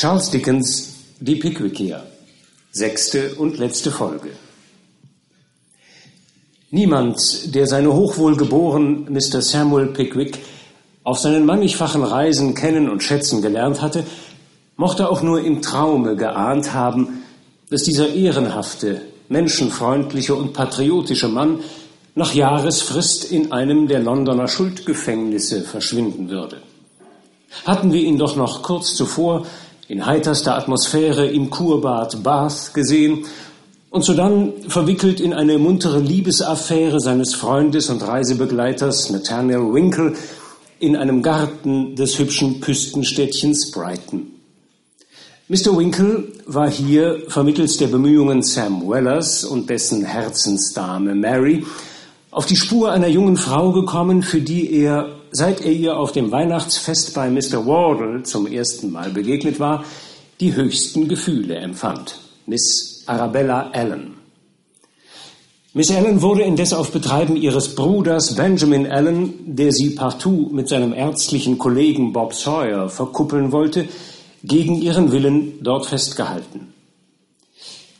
Charles Dickens Die Pickwickier. Sechste und letzte Folge. Niemand, der seine hochwohlgeboren Mr. Samuel Pickwick auf seinen mannigfachen Reisen kennen und schätzen gelernt hatte, mochte auch nur im Traume geahnt haben, dass dieser ehrenhafte, menschenfreundliche und patriotische Mann nach Jahresfrist in einem der Londoner Schuldgefängnisse verschwinden würde. Hatten wir ihn doch noch kurz zuvor in heiterster Atmosphäre im Kurbad Bath gesehen und sodann verwickelt in eine muntere Liebesaffäre seines Freundes und Reisebegleiters Nathaniel Winkle in einem Garten des hübschen Küstenstädtchens Brighton. Mr. Winkle war hier vermittels der Bemühungen Sam Wellers und dessen Herzensdame Mary auf die Spur einer jungen Frau gekommen, für die er seit er ihr auf dem Weihnachtsfest bei Mr. Wardle zum ersten Mal begegnet war, die höchsten Gefühle empfand. Miss Arabella Allen. Miss Allen wurde indes auf Betreiben ihres Bruders Benjamin Allen, der sie partout mit seinem ärztlichen Kollegen Bob Sawyer verkuppeln wollte, gegen ihren Willen dort festgehalten.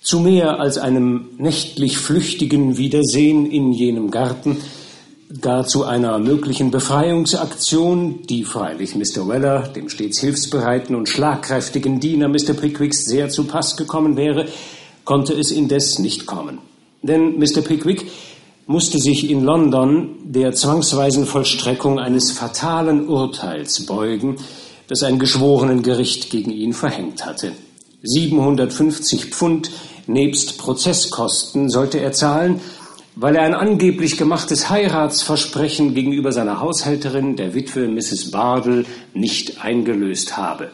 Zu mehr als einem nächtlich flüchtigen Wiedersehen in jenem Garten gar zu einer möglichen Befreiungsaktion, die freilich Mr. Weller, dem stets hilfsbereiten und schlagkräftigen Diener Mr. Pickwicks, sehr zu Pass gekommen wäre, konnte es indes nicht kommen. Denn Mr. Pickwick musste sich in London der zwangsweisen Vollstreckung eines fatalen Urteils beugen, das ein Geschworenengericht gegen ihn verhängt hatte. 750 Pfund nebst Prozesskosten sollte er zahlen, weil er ein angeblich gemachtes Heiratsversprechen gegenüber seiner Haushälterin, der Witwe Mrs. Bardell, nicht eingelöst habe.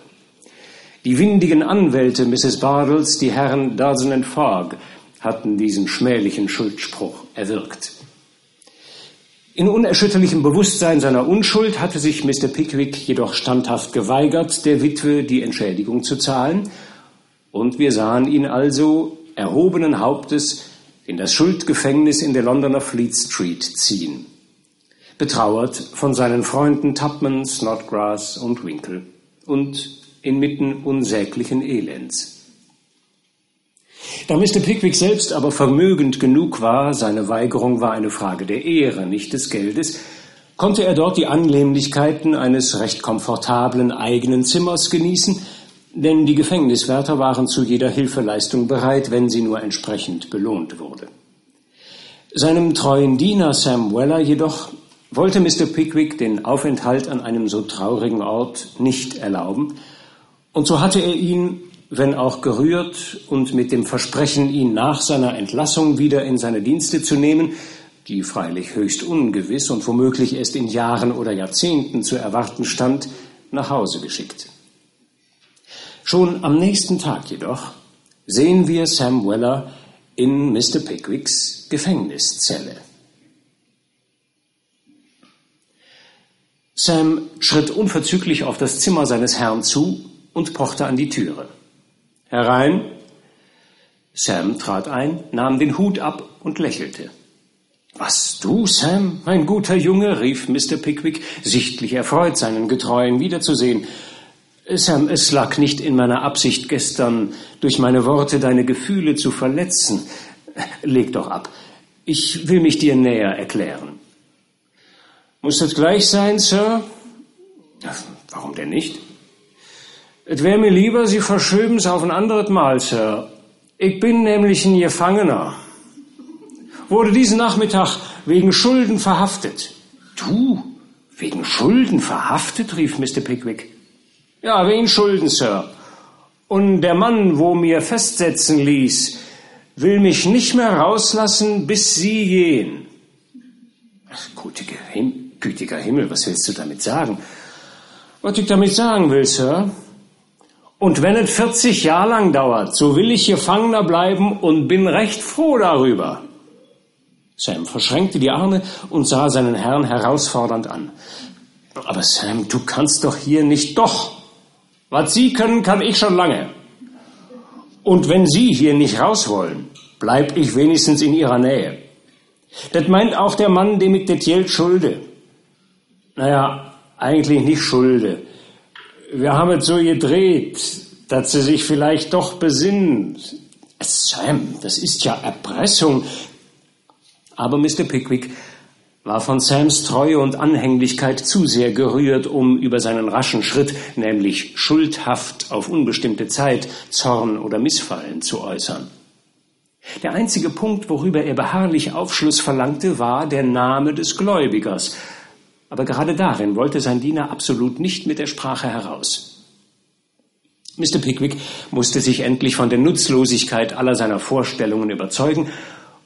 Die windigen Anwälte Mrs. Bardels, die Herren Dodson and Fogg, hatten diesen schmählichen Schuldspruch erwirkt. In unerschütterlichem Bewusstsein seiner Unschuld hatte sich Mr. Pickwick jedoch standhaft geweigert, der Witwe die Entschädigung zu zahlen, und wir sahen ihn also erhobenen Hauptes in das Schuldgefängnis in der Londoner Fleet Street ziehen, betrauert von seinen Freunden Tupman, Snodgrass und Winkle und inmitten unsäglichen Elends. Da Mr. Pickwick selbst aber vermögend genug war, seine Weigerung war eine Frage der Ehre, nicht des Geldes, konnte er dort die Annehmlichkeiten eines recht komfortablen eigenen Zimmers genießen, denn die Gefängniswärter waren zu jeder Hilfeleistung bereit, wenn sie nur entsprechend belohnt wurde. Seinem treuen Diener Sam Weller jedoch wollte Mr. Pickwick den Aufenthalt an einem so traurigen Ort nicht erlauben, und so hatte er ihn, wenn auch gerührt und mit dem Versprechen, ihn nach seiner Entlassung wieder in seine Dienste zu nehmen, die freilich höchst ungewiss und womöglich erst in Jahren oder Jahrzehnten zu erwarten stand, nach Hause geschickt. Schon am nächsten Tag jedoch sehen wir Sam Weller in Mr. Pickwicks Gefängniszelle. Sam schritt unverzüglich auf das Zimmer seines Herrn zu und pochte an die Türe. Herein. Sam trat ein, nahm den Hut ab und lächelte. Was, du, Sam, mein guter Junge? rief Mr. Pickwick, sichtlich erfreut, seinen Getreuen wiederzusehen. Sam, es lag nicht in meiner Absicht gestern, durch meine Worte deine Gefühle zu verletzen. Leg doch ab. Ich will mich dir näher erklären. Muss das gleich sein, Sir? Warum denn nicht? Es wäre mir lieber, Sie verschöben's auf ein anderes Mal, Sir. Ich bin nämlich ein Gefangener. Wurde diesen Nachmittag wegen Schulden verhaftet. Du? Wegen Schulden verhaftet? rief Mr. Pickwick. Ja, wen Schulden, Sir. Und der Mann, wo mir festsetzen ließ, will mich nicht mehr rauslassen, bis Sie gehen. Gütiger, Him gütiger Himmel, was willst du damit sagen? Was ich damit sagen will, Sir, und wenn es 40 Jahre lang dauert, so will ich Gefangener bleiben und bin recht froh darüber. Sam verschränkte die Arme und sah seinen Herrn herausfordernd an. Aber Sam, du kannst doch hier nicht doch. Was Sie können, kann ich schon lange. Und wenn Sie hier nicht raus wollen, bleib ich wenigstens in Ihrer Nähe. Das meint auch der Mann, dem ich das Geld schulde. Naja, eigentlich nicht schulde. Wir haben es so gedreht. dass Sie sich vielleicht doch besinnen. Sam, das ist ja Erpressung. Aber Mr. Pickwick war von Sams Treue und Anhänglichkeit zu sehr gerührt, um über seinen raschen Schritt, nämlich schuldhaft auf unbestimmte Zeit, Zorn oder Missfallen zu äußern. Der einzige Punkt, worüber er beharrlich Aufschluss verlangte, war der Name des Gläubigers. Aber gerade darin wollte sein Diener absolut nicht mit der Sprache heraus. Mr. Pickwick musste sich endlich von der Nutzlosigkeit aller seiner Vorstellungen überzeugen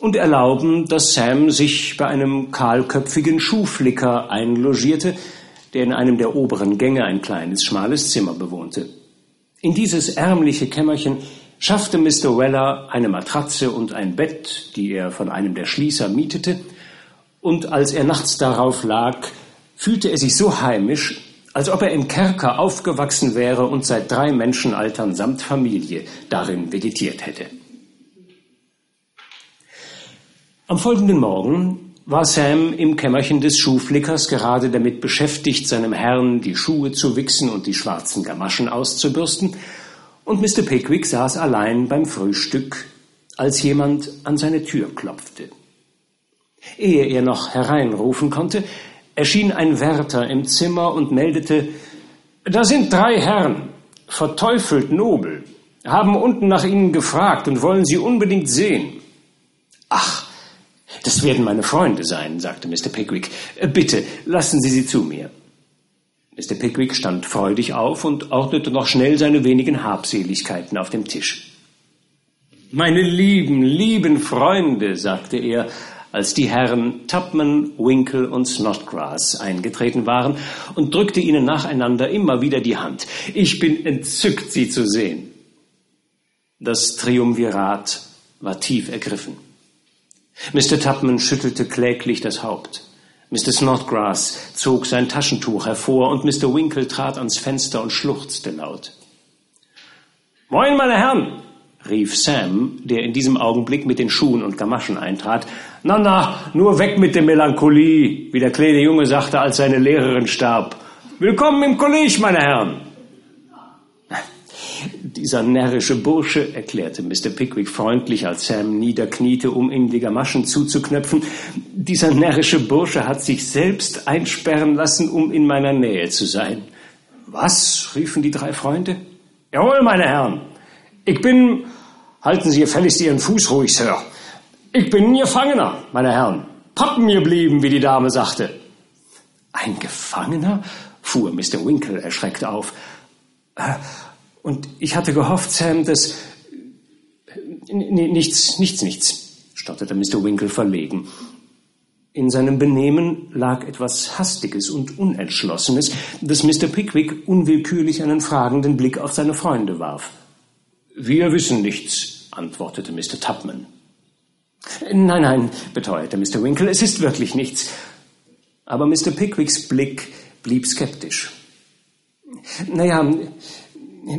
und erlauben, dass Sam sich bei einem kahlköpfigen Schuhflicker einlogierte, der in einem der oberen Gänge ein kleines, schmales Zimmer bewohnte. In dieses ärmliche Kämmerchen schaffte Mr. Weller eine Matratze und ein Bett, die er von einem der Schließer mietete, und als er nachts darauf lag, fühlte er sich so heimisch, als ob er im Kerker aufgewachsen wäre und seit drei Menschenaltern samt Familie darin vegetiert hätte. Am folgenden Morgen war Sam im Kämmerchen des Schuhflickers gerade damit beschäftigt, seinem Herrn die Schuhe zu wichsen und die schwarzen Gamaschen auszubürsten, und Mr. Pickwick saß allein beim Frühstück, als jemand an seine Tür klopfte. Ehe er noch hereinrufen konnte, erschien ein Wärter im Zimmer und meldete, da sind drei Herren, verteufelt nobel, haben unten nach Ihnen gefragt und wollen Sie unbedingt sehen. Ach, das werden meine Freunde sein, sagte Mr. Pickwick. Äh, bitte, lassen Sie sie zu mir. Mr. Pickwick stand freudig auf und ordnete noch schnell seine wenigen Habseligkeiten auf dem Tisch. Meine lieben, lieben Freunde, sagte er, als die Herren Tupman, Winkle und Snodgrass eingetreten waren und drückte ihnen nacheinander immer wieder die Hand. Ich bin entzückt, Sie zu sehen. Das Triumvirat war tief ergriffen. Mr. Tupman schüttelte kläglich das Haupt. Mr. Snodgrass zog sein Taschentuch hervor und Mr. Winkle trat ans Fenster und schluchzte laut. Moin, meine Herren, rief Sam, der in diesem Augenblick mit den Schuhen und Gamaschen eintrat. Na, na, nur weg mit der Melancholie, wie der kleine Junge sagte, als seine Lehrerin starb. Willkommen im Kolleg, meine Herren. Dieser närrische Bursche, erklärte Mr. Pickwick freundlich, als Sam niederkniete, um ihm die Gamaschen zuzuknöpfen, dieser närrische Bursche hat sich selbst einsperren lassen, um in meiner Nähe zu sein. Was? riefen die drei Freunde. Jawohl, meine Herren. Ich bin, halten Sie gefälligst Ihren Fuß ruhig, Sir. Ich bin ein Gefangener, meine Herren. Pappen geblieben, wie die Dame sagte. Ein Gefangener? fuhr Mr. Winkle erschreckt auf. Und ich hatte gehofft, Sam, dass... Nichts, nichts, nichts, stotterte Mr. Winkle verlegen. In seinem Benehmen lag etwas Hastiges und Unentschlossenes, das Mr. Pickwick unwillkürlich einen fragenden Blick auf seine Freunde warf. Wir wissen nichts, antwortete Mr. Tupman. Nein, nein, beteuerte Mr. Winkle, es ist wirklich nichts. Aber Mr. Pickwicks Blick blieb skeptisch. Naja,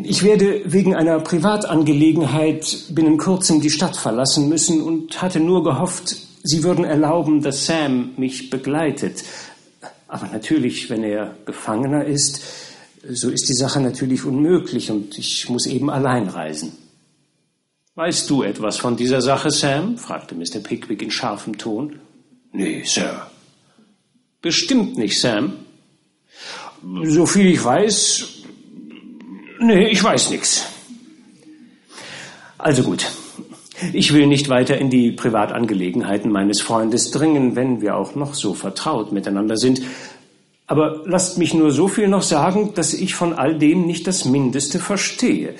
ich werde wegen einer Privatangelegenheit binnen kurzem die Stadt verlassen müssen und hatte nur gehofft, Sie würden erlauben, dass Sam mich begleitet. Aber natürlich, wenn er Gefangener ist, so ist die Sache natürlich unmöglich und ich muss eben allein reisen. Weißt du etwas von dieser Sache, Sam? fragte Mr. Pickwick in scharfem Ton. Nee, Sir. Bestimmt nicht, Sam. Soviel ich weiß, Nee, ich weiß nichts. Also gut. Ich will nicht weiter in die Privatangelegenheiten meines Freundes dringen, wenn wir auch noch so vertraut miteinander sind. Aber lasst mich nur so viel noch sagen, dass ich von all dem nicht das Mindeste verstehe.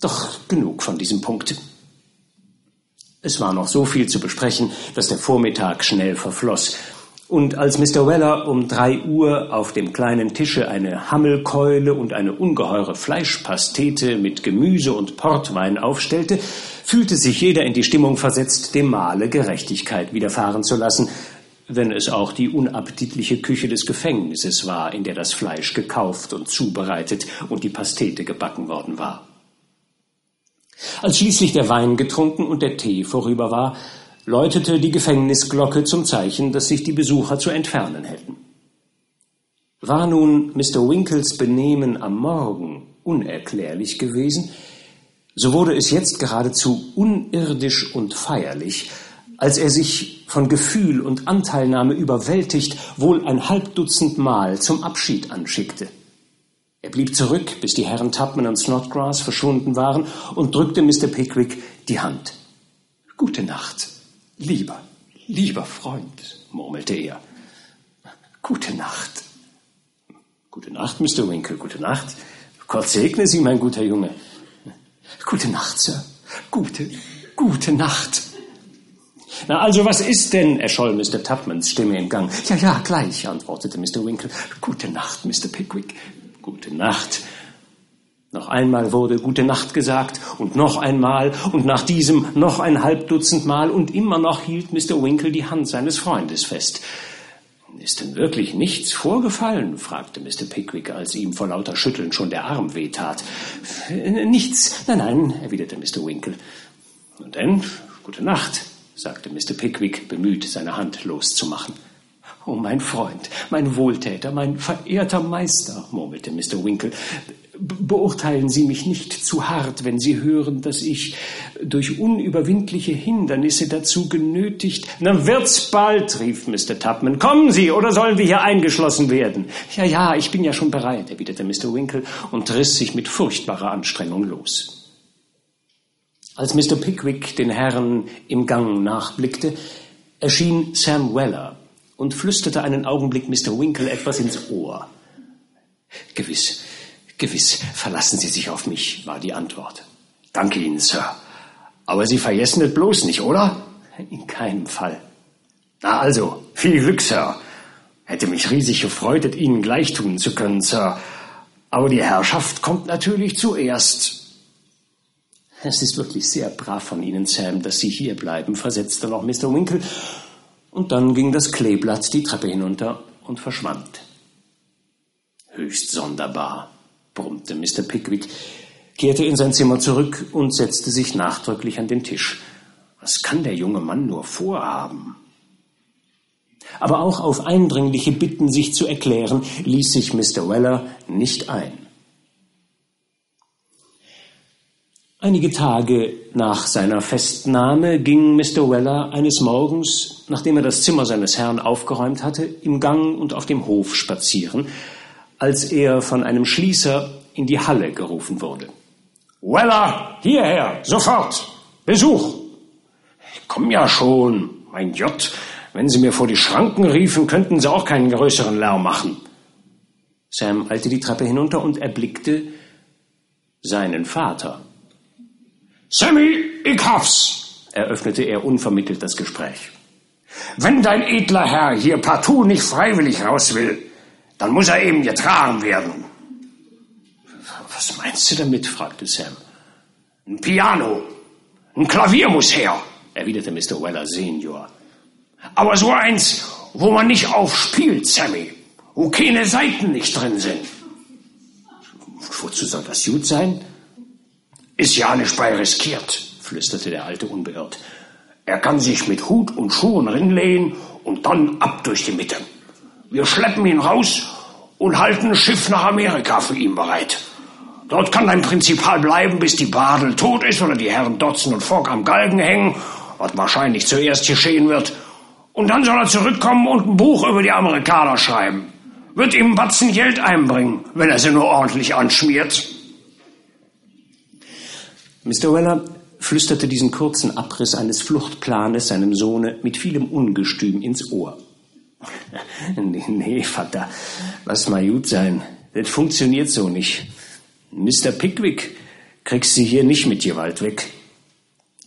Doch genug von diesem Punkt. Es war noch so viel zu besprechen, dass der Vormittag schnell verfloss. Und als Mr. Weller um drei Uhr auf dem kleinen Tische eine Hammelkeule und eine ungeheure Fleischpastete mit Gemüse und Portwein aufstellte, fühlte sich jeder in die Stimmung versetzt, dem Mahle Gerechtigkeit widerfahren zu lassen, wenn es auch die unappetitliche Küche des Gefängnisses war, in der das Fleisch gekauft und zubereitet und die Pastete gebacken worden war. Als schließlich der Wein getrunken und der Tee vorüber war, läutete die Gefängnisglocke zum Zeichen, dass sich die Besucher zu entfernen hätten. War nun Mr. Winkles Benehmen am Morgen unerklärlich gewesen, so wurde es jetzt geradezu unirdisch und feierlich, als er sich von Gefühl und Anteilnahme überwältigt wohl ein Halbdutzend Mal zum Abschied anschickte. Er blieb zurück, bis die Herren Tubman und Snodgrass verschwunden waren und drückte Mr. Pickwick die Hand. Gute Nacht, lieber, lieber Freund, murmelte er. Gute Nacht. Gute Nacht, Mr. Winkle, gute Nacht. Gott segne Sie, mein guter Junge. Gute Nacht, Sir. Gute, gute Nacht. Na, also was ist denn? erscholl Mr. Tubmans Stimme im Gang. Ja, ja, gleich, antwortete Mr. Winkle. Gute Nacht, Mr. Pickwick. Gute Nacht. Noch einmal wurde Gute Nacht gesagt und noch einmal und nach diesem noch ein halb Dutzend Mal und immer noch hielt Mr. Winkle die Hand seines Freundes fest. Ist denn wirklich nichts vorgefallen? fragte Mr. Pickwick, als ihm vor lauter Schütteln schon der Arm wehtat. Nichts, nein, nein, erwiderte Mr. Winkle. Und denn, gute Nacht, sagte Mr. Pickwick, bemüht, seine Hand loszumachen. Oh, mein Freund, mein Wohltäter, mein verehrter Meister, murmelte Mr. Winkle, beurteilen Sie mich nicht zu hart, wenn Sie hören, dass ich durch unüberwindliche Hindernisse dazu genötigt. Na, wird's bald, rief Mr. Tubman. Kommen Sie, oder sollen wir hier eingeschlossen werden? Ja, ja, ich bin ja schon bereit, erwiderte Mr. Winkle und riss sich mit furchtbarer Anstrengung los. Als Mr. Pickwick den Herren im Gang nachblickte, erschien Sam Weller und flüsterte einen Augenblick Mr. Winkle etwas ins Ohr. Gewiss, gewiss, verlassen Sie sich auf mich, war die Antwort. Danke Ihnen, Sir. Aber Sie vergessen es bloß nicht, oder? In keinem Fall. Na also, viel Glück, Sir. Hätte mich riesig gefreut, es Ihnen gleich tun zu können, Sir. Aber die Herrschaft kommt natürlich zuerst. Es ist wirklich sehr brav von Ihnen, Sam, dass Sie hier bleiben, versetzte noch Mr. Winkle und dann ging das Kleeblatt die Treppe hinunter und verschwand. Höchst sonderbar, brummte Mr. Pickwick, kehrte in sein Zimmer zurück und setzte sich nachdrücklich an den Tisch. Was kann der junge Mann nur vorhaben? Aber auch auf eindringliche Bitten, sich zu erklären, ließ sich Mr. Weller nicht ein. Einige Tage nach seiner Festnahme ging Mr. Weller eines Morgens, nachdem er das Zimmer seines Herrn aufgeräumt hatte, im Gang und auf dem Hof spazieren, als er von einem Schließer in die Halle gerufen wurde. Weller, hierher, sofort, Besuch. Ich komm ja schon, mein Gott, wenn Sie mir vor die Schranken riefen, könnten Sie auch keinen größeren Lärm machen. Sam eilte die Treppe hinunter und erblickte seinen Vater. Sammy, ich hab's, eröffnete er unvermittelt das Gespräch. Wenn dein edler Herr hier partout nicht freiwillig raus will, dann muss er eben getragen werden. Was meinst du damit? fragte Sam. Ein Piano, ein Klavier muss her, erwiderte Mr. Weller Senior. Aber so eins, wo man nicht aufspielt, Sammy, wo keine Seiten nicht drin sind. Wozu soll das gut sein? Ist ja nicht bei riskiert, flüsterte der Alte unbeirrt. Er kann sich mit Hut und Schuhen rinlehnen und dann ab durch die Mitte. Wir schleppen ihn raus und halten ein Schiff nach Amerika für ihn bereit. Dort kann dein Prinzipal bleiben, bis die Badel tot ist oder die Herren Dodson und Fogg am Galgen hängen, was wahrscheinlich zuerst geschehen wird. Und dann soll er zurückkommen und ein Buch über die Amerikaner schreiben. Wird ihm Batzen Geld einbringen, wenn er sie nur ordentlich anschmiert. Mr. Weller flüsterte diesen kurzen Abriss eines Fluchtplanes seinem Sohne mit vielem Ungestüm ins Ohr. nee, nee, Vater, lass mal gut sein. Das funktioniert so nicht. Mr. Pickwick kriegst du hier nicht mit Gewalt weg.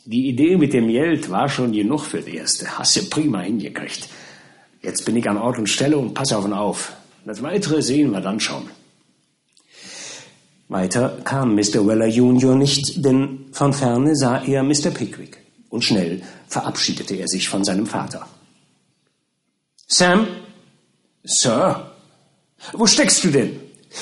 Die Idee mit dem Geld war schon genug für das Erste. Hast du prima hingekriegt. Jetzt bin ich an Ort und Stelle und pass auf ihn auf. Das Weitere sehen wir dann schon. Weiter kam Mr. Weller Junior nicht, denn von ferne sah er Mr. Pickwick und schnell verabschiedete er sich von seinem Vater. Sam? Sir? Wo steckst du denn?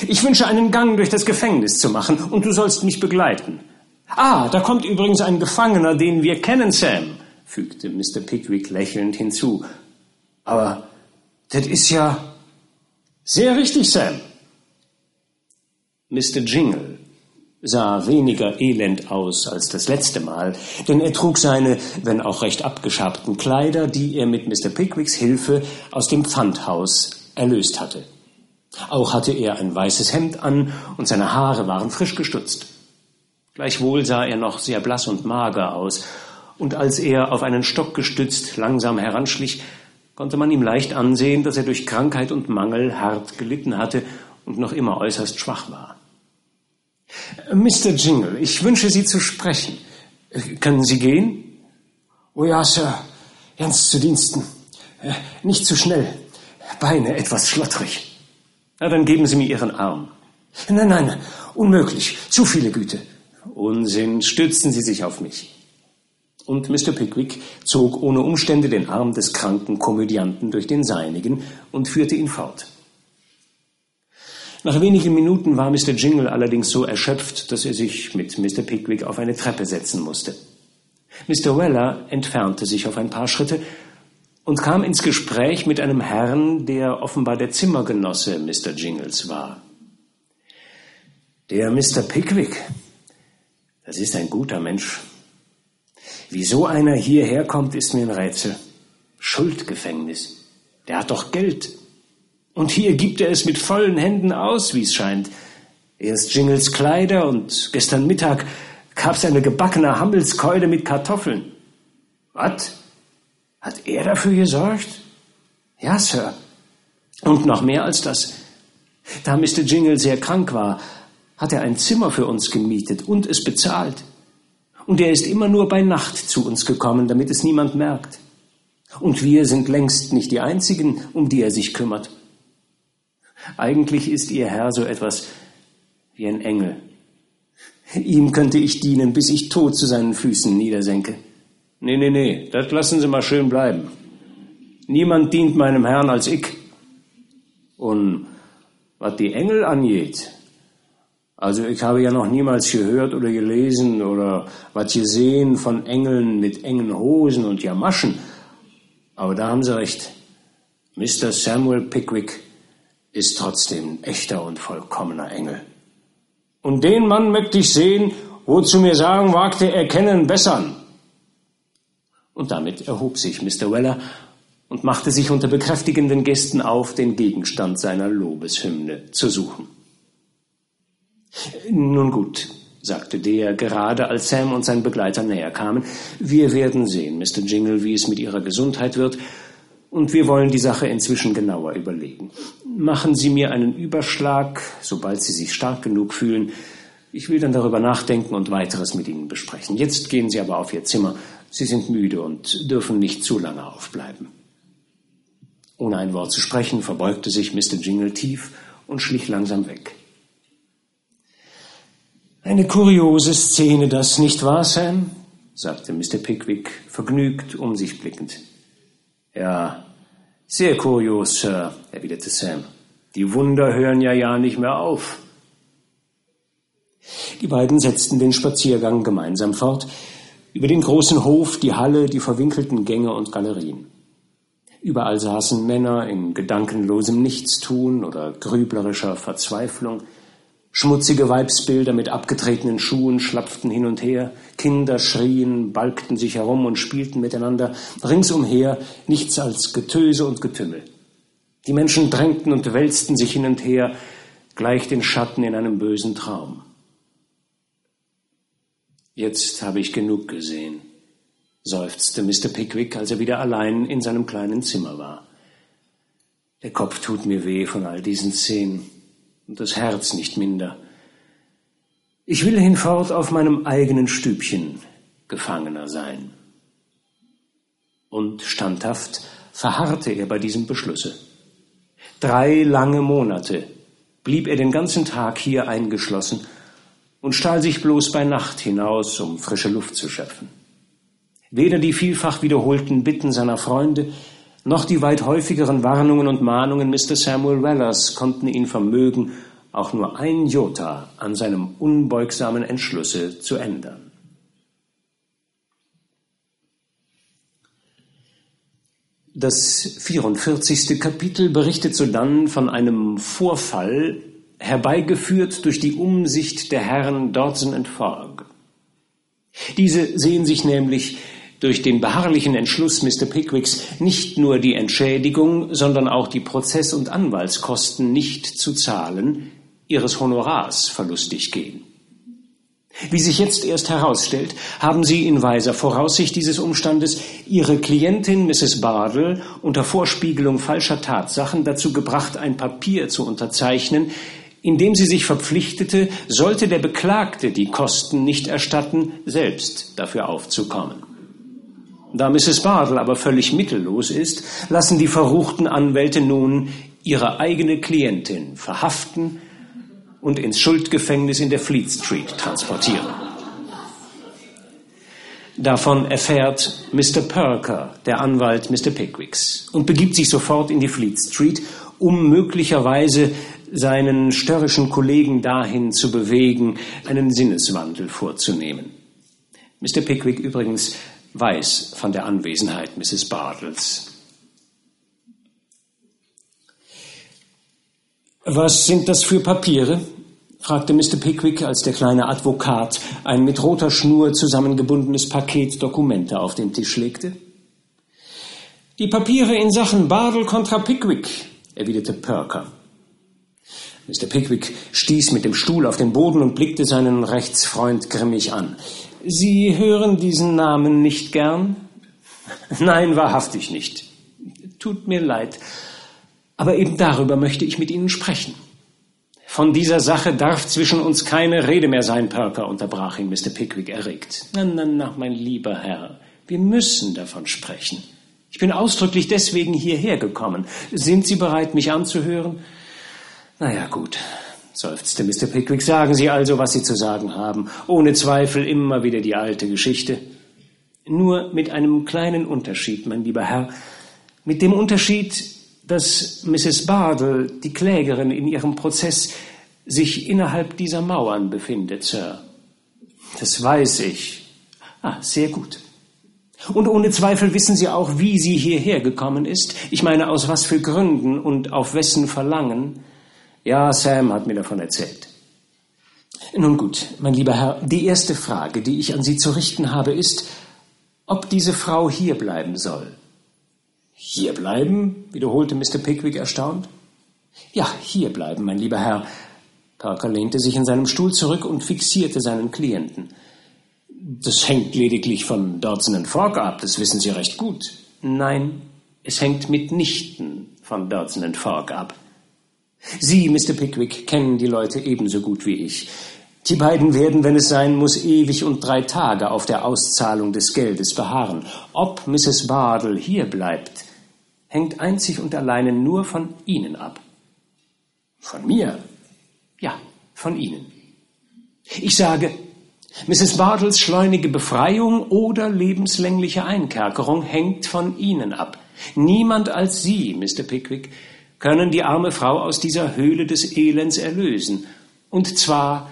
Ich wünsche einen Gang durch das Gefängnis zu machen und du sollst mich begleiten. Ah, da kommt übrigens ein Gefangener, den wir kennen, Sam, fügte Mr. Pickwick lächelnd hinzu. Aber das ist ja sehr richtig, Sam. Mr. Jingle sah weniger elend aus als das letzte Mal, denn er trug seine, wenn auch recht abgeschabten Kleider, die er mit Mr. Pickwicks Hilfe aus dem Pfandhaus erlöst hatte. Auch hatte er ein weißes Hemd an und seine Haare waren frisch gestutzt. Gleichwohl sah er noch sehr blass und mager aus, und als er auf einen Stock gestützt langsam heranschlich, konnte man ihm leicht ansehen, dass er durch Krankheit und Mangel hart gelitten hatte und noch immer äußerst schwach war. Mr. Jingle, ich wünsche Sie zu sprechen. Können Sie gehen? Oh ja, Sir. Ernst zu Diensten. Äh, nicht zu schnell. Beine etwas schlottrig. Na, dann geben Sie mir Ihren Arm. Nein, nein, unmöglich. Zu viele Güte. Unsinn, stützen Sie sich auf mich. Und Mr. Pickwick zog ohne Umstände den Arm des kranken Komödianten durch den seinigen und führte ihn fort. Nach wenigen Minuten war Mr. Jingle allerdings so erschöpft, dass er sich mit Mr. Pickwick auf eine Treppe setzen musste. Mr. Weller entfernte sich auf ein paar Schritte und kam ins Gespräch mit einem Herrn, der offenbar der Zimmergenosse Mr. Jingles war. Der Mr. Pickwick, das ist ein guter Mensch. Wie so einer hierher kommt, ist mir ein Rätsel. Schuldgefängnis. Der hat doch Geld. Und hier gibt er es mit vollen Händen aus, wie es scheint. Erst Jingles Kleider und gestern Mittag gab's eine gebackene Hammelskeule mit Kartoffeln. Was? Hat er dafür gesorgt? Ja, Sir. Und noch mehr als das. Da Mr. Jingle sehr krank war, hat er ein Zimmer für uns gemietet und es bezahlt. Und er ist immer nur bei Nacht zu uns gekommen, damit es niemand merkt. Und wir sind längst nicht die Einzigen, um die er sich kümmert. Eigentlich ist Ihr Herr so etwas wie ein Engel. Ihm könnte ich dienen, bis ich tot zu seinen Füßen niedersenke. Nee, nee, nee, das lassen Sie mal schön bleiben. Niemand dient meinem Herrn als ich. Und was die Engel angeht, also ich habe ja noch niemals gehört oder gelesen oder was gesehen von Engeln mit engen Hosen und Jamaschen. Aber da haben Sie recht. Mr. Samuel Pickwick ist trotzdem echter und vollkommener Engel. Und den Mann möchte ich sehen, wozu mir sagen wagte, erkennen, bessern. Und damit erhob sich Mr. Weller und machte sich unter bekräftigenden Gästen auf, den Gegenstand seiner Lobeshymne zu suchen. Nun gut, sagte der, gerade als Sam und sein Begleiter näher kamen. Wir werden sehen, Mr. Jingle, wie es mit Ihrer Gesundheit wird und wir wollen die Sache inzwischen genauer überlegen. Machen Sie mir einen Überschlag, sobald Sie sich stark genug fühlen. Ich will dann darüber nachdenken und weiteres mit Ihnen besprechen. Jetzt gehen Sie aber auf Ihr Zimmer. Sie sind müde und dürfen nicht zu lange aufbleiben. Ohne ein Wort zu sprechen, verbeugte sich Mr. Jingle tief und schlich langsam weg. Eine kuriose Szene das, nicht wahr, Sam? sagte Mr. Pickwick, vergnügt um sich blickend. Ja, sehr kurios, Sir, erwiderte Sam. Die Wunder hören ja ja nicht mehr auf. Die beiden setzten den Spaziergang gemeinsam fort, über den großen Hof, die Halle, die verwinkelten Gänge und Galerien. Überall saßen Männer in gedankenlosem Nichtstun oder grüblerischer Verzweiflung, Schmutzige Weibsbilder mit abgetretenen Schuhen schlapften hin und her, Kinder schrien, balgten sich herum und spielten miteinander, ringsumher nichts als Getöse und Getümmel. Die Menschen drängten und wälzten sich hin und her, gleich den Schatten in einem bösen Traum. Jetzt habe ich genug gesehen, seufzte Mr. Pickwick, als er wieder allein in seinem kleinen Zimmer war. Der Kopf tut mir weh von all diesen Szenen und das Herz nicht minder. Ich will hinfort auf meinem eigenen Stübchen Gefangener sein. Und standhaft verharrte er bei diesem Beschlusse. Drei lange Monate blieb er den ganzen Tag hier eingeschlossen und stahl sich bloß bei Nacht hinaus, um frische Luft zu schöpfen. Weder die vielfach wiederholten Bitten seiner Freunde noch die weit häufigeren Warnungen und Mahnungen Mr. Samuel Wellers konnten ihn vermögen, auch nur ein Jota an seinem unbeugsamen Entschlusse zu ändern. Das 44. Kapitel berichtet sodann von einem Vorfall, herbeigeführt durch die Umsicht der Herren Dodson and Fogg. Diese sehen sich nämlich durch den beharrlichen Entschluss Mr. Pickwicks nicht nur die Entschädigung, sondern auch die Prozess- und Anwaltskosten nicht zu zahlen, ihres Honorars verlustig gehen. Wie sich jetzt erst herausstellt, haben Sie in weiser Voraussicht dieses Umstandes Ihre Klientin Mrs. Bardell unter Vorspiegelung falscher Tatsachen dazu gebracht, ein Papier zu unterzeichnen, in dem sie sich verpflichtete, sollte der Beklagte die Kosten nicht erstatten, selbst dafür aufzukommen. Da Mrs. Bardell aber völlig mittellos ist, lassen die verruchten Anwälte nun ihre eigene Klientin verhaften und ins Schuldgefängnis in der Fleet Street transportieren. Davon erfährt Mr. Perker, der Anwalt Mr. Pickwicks, und begibt sich sofort in die Fleet Street, um möglicherweise seinen störrischen Kollegen dahin zu bewegen, einen Sinneswandel vorzunehmen. Mr. Pickwick übrigens weiß von der Anwesenheit Mrs. Bartles. Was sind das für Papiere? fragte Mr. Pickwick, als der kleine Advokat ein mit roter Schnur zusammengebundenes Paket Dokumente auf den Tisch legte. Die Papiere in Sachen Bardell kontra Pickwick, erwiderte Perker. Mr. Pickwick stieß mit dem Stuhl auf den Boden und blickte seinen Rechtsfreund grimmig an. Sie hören diesen Namen nicht gern? Nein, wahrhaftig nicht. Tut mir leid. Aber eben darüber möchte ich mit Ihnen sprechen. Von dieser Sache darf zwischen uns keine Rede mehr sein, Perker, unterbrach ihn Mr. Pickwick erregt. Na, na, na, mein lieber Herr, wir müssen davon sprechen. Ich bin ausdrücklich deswegen hierher gekommen. Sind Sie bereit, mich anzuhören? Na ja, gut, seufzte Mr. Pickwick. Sagen Sie also, was Sie zu sagen haben. Ohne Zweifel immer wieder die alte Geschichte. Nur mit einem kleinen Unterschied, mein lieber Herr. Mit dem Unterschied, dass Mrs. Bardell, die Klägerin in ihrem Prozess, sich innerhalb dieser Mauern befindet, Sir. Das weiß ich. Ah, sehr gut. Und ohne Zweifel wissen Sie auch, wie sie hierher gekommen ist. Ich meine, aus was für Gründen und auf wessen Verlangen. Ja, Sam hat mir davon erzählt. Nun gut, mein lieber Herr, die erste Frage, die ich an Sie zu richten habe, ist, ob diese Frau hier bleiben soll. Hier bleiben? wiederholte Mr. Pickwick erstaunt. Ja, hier bleiben, mein lieber Herr. Parker lehnte sich in seinem Stuhl zurück und fixierte seinen Klienten. Das hängt lediglich von Dodson Fogg ab, das wissen Sie recht gut. Nein, es hängt mitnichten von Dodson Fogg ab. Sie, Mr. Pickwick, kennen die Leute ebenso gut wie ich. Die beiden werden, wenn es sein muss, ewig und drei Tage auf der Auszahlung des Geldes beharren. Ob Mrs. Bardell hier bleibt, hängt einzig und alleine nur von Ihnen ab. Von mir? Ja, von Ihnen. Ich sage, Mrs. Bartles schleunige Befreiung oder lebenslängliche Einkerkerung hängt von Ihnen ab. Niemand als Sie, Mr. Pickwick, können die arme Frau aus dieser Höhle des Elends erlösen. Und zwar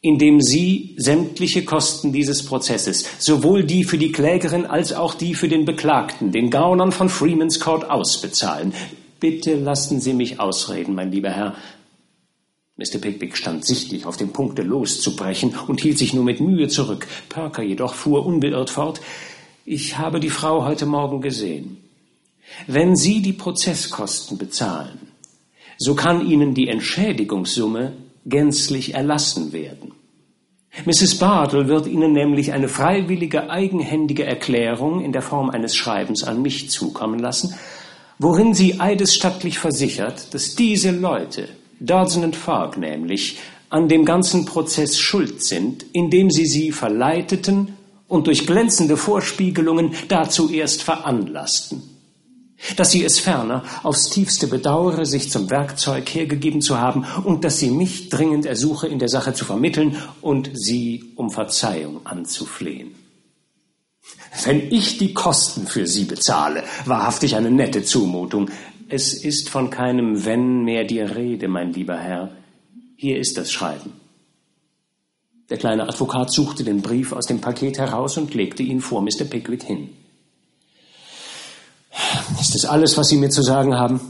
indem Sie sämtliche Kosten dieses Prozesses, sowohl die für die Klägerin als auch die für den Beklagten, den Gaunern von Freemans Court ausbezahlen. Bitte lassen Sie mich ausreden, mein lieber Herr. Mr. Pickwick stand sichtlich auf dem Punkte loszubrechen und hielt sich nur mit Mühe zurück. Perker jedoch fuhr unbeirrt fort. Ich habe die Frau heute Morgen gesehen. Wenn Sie die Prozesskosten bezahlen, so kann Ihnen die Entschädigungssumme gänzlich erlassen werden. Mrs. Bartle wird Ihnen nämlich eine freiwillige, eigenhändige Erklärung in der Form eines Schreibens an mich zukommen lassen, worin sie eidesstattlich versichert, dass diese Leute, Dodson und Fogg nämlich, an dem ganzen Prozess schuld sind, indem sie sie verleiteten und durch glänzende Vorspiegelungen dazu erst veranlassten dass sie es ferner aufs tiefste bedauere, sich zum Werkzeug hergegeben zu haben und dass sie mich dringend ersuche, in der Sache zu vermitteln und sie um Verzeihung anzuflehen. Wenn ich die Kosten für sie bezahle, wahrhaftig eine nette Zumutung. Es ist von keinem Wenn mehr die Rede, mein lieber Herr. Hier ist das Schreiben. Der kleine Advokat suchte den Brief aus dem Paket heraus und legte ihn vor Mr. Pickwick hin. Ist das alles, was Sie mir zu sagen haben?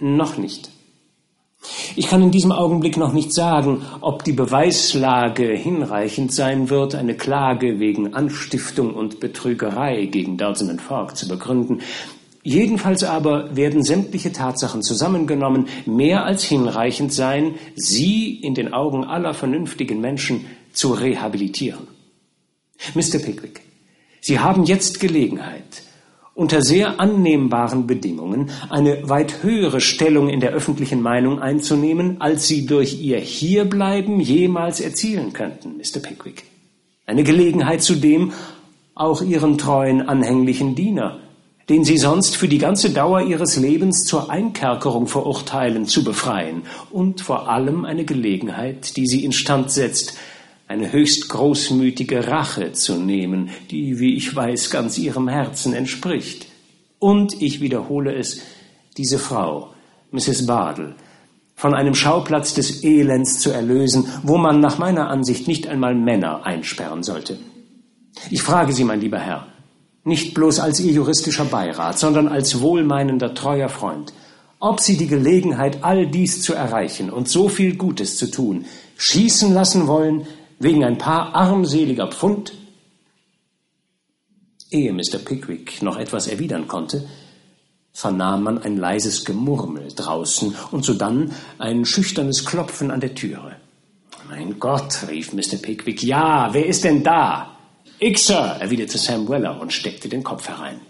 Noch nicht. Ich kann in diesem Augenblick noch nicht sagen, ob die Beweislage hinreichend sein wird, eine Klage wegen Anstiftung und Betrügerei gegen Dalton Falk zu begründen. Jedenfalls aber werden sämtliche Tatsachen zusammengenommen mehr als hinreichend sein, sie in den Augen aller vernünftigen Menschen zu rehabilitieren. Mr. Pickwick, Sie haben jetzt Gelegenheit, unter sehr annehmbaren Bedingungen eine weit höhere Stellung in der öffentlichen Meinung einzunehmen, als Sie durch Ihr Hierbleiben jemals erzielen könnten, Mr. Pickwick. Eine Gelegenheit zudem auch Ihren treuen anhänglichen Diener, den Sie sonst für die ganze Dauer Ihres Lebens zur Einkerkerung verurteilen, zu befreien und vor allem eine Gelegenheit, die Sie instand setzt, eine höchst großmütige Rache zu nehmen, die, wie ich weiß, ganz ihrem Herzen entspricht. Und ich wiederhole es, diese Frau, Mrs. Bardell, von einem Schauplatz des Elends zu erlösen, wo man nach meiner Ansicht nicht einmal Männer einsperren sollte. Ich frage Sie, mein lieber Herr, nicht bloß als Ihr juristischer Beirat, sondern als wohlmeinender, treuer Freund, ob Sie die Gelegenheit, all dies zu erreichen und so viel Gutes zu tun, schießen lassen wollen, wegen ein paar armseliger Pfund? Ehe Mr. Pickwick noch etwas erwidern konnte, vernahm man ein leises Gemurmel draußen und sodann ein schüchternes Klopfen an der Türe. Mein Gott, rief Mr. Pickwick, ja, wer ist denn da? Ich, Sir, erwiderte Sam Weller und steckte den Kopf herein.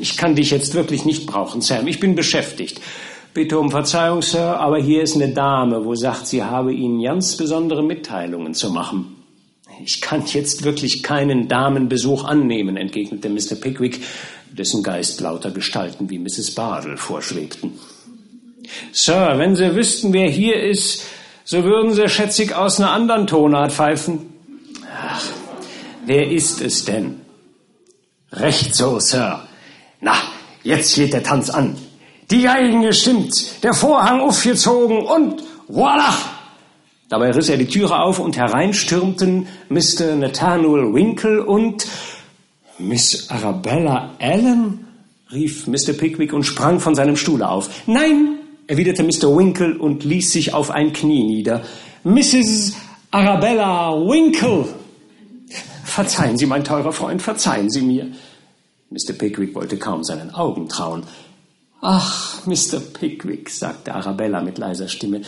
Ich kann dich jetzt wirklich nicht brauchen, Sam, ich bin beschäftigt. Bitte um Verzeihung, Sir, aber hier ist eine Dame, wo sagt, sie habe Ihnen ganz besondere Mitteilungen zu machen. Ich kann jetzt wirklich keinen Damenbesuch annehmen, entgegnete Mr. Pickwick, dessen Geist lauter Gestalten wie Mrs. Bardell vorschwebten. Sir, wenn Sie wüssten, wer hier ist, so würden Sie schätzig aus einer anderen Tonart pfeifen. Ach, wer ist es denn? Recht so, Sir. Na, jetzt geht der Tanz an. Die Geigen gestimmt, der Vorhang aufgezogen und voilà! Dabei riss er die Türe auf und hereinstürmten Mr. Nathaniel Winkle und Miss Arabella Allen? rief Mr. Pickwick und sprang von seinem Stuhle auf. Nein, erwiderte Mr. Winkle und ließ sich auf ein Knie nieder. Mrs. Arabella Winkle! Verzeihen Sie, mein teurer Freund, verzeihen Sie mir. Mr. Pickwick wollte kaum seinen Augen trauen. Ach, Mr. Pickwick, sagte Arabella mit leiser Stimme,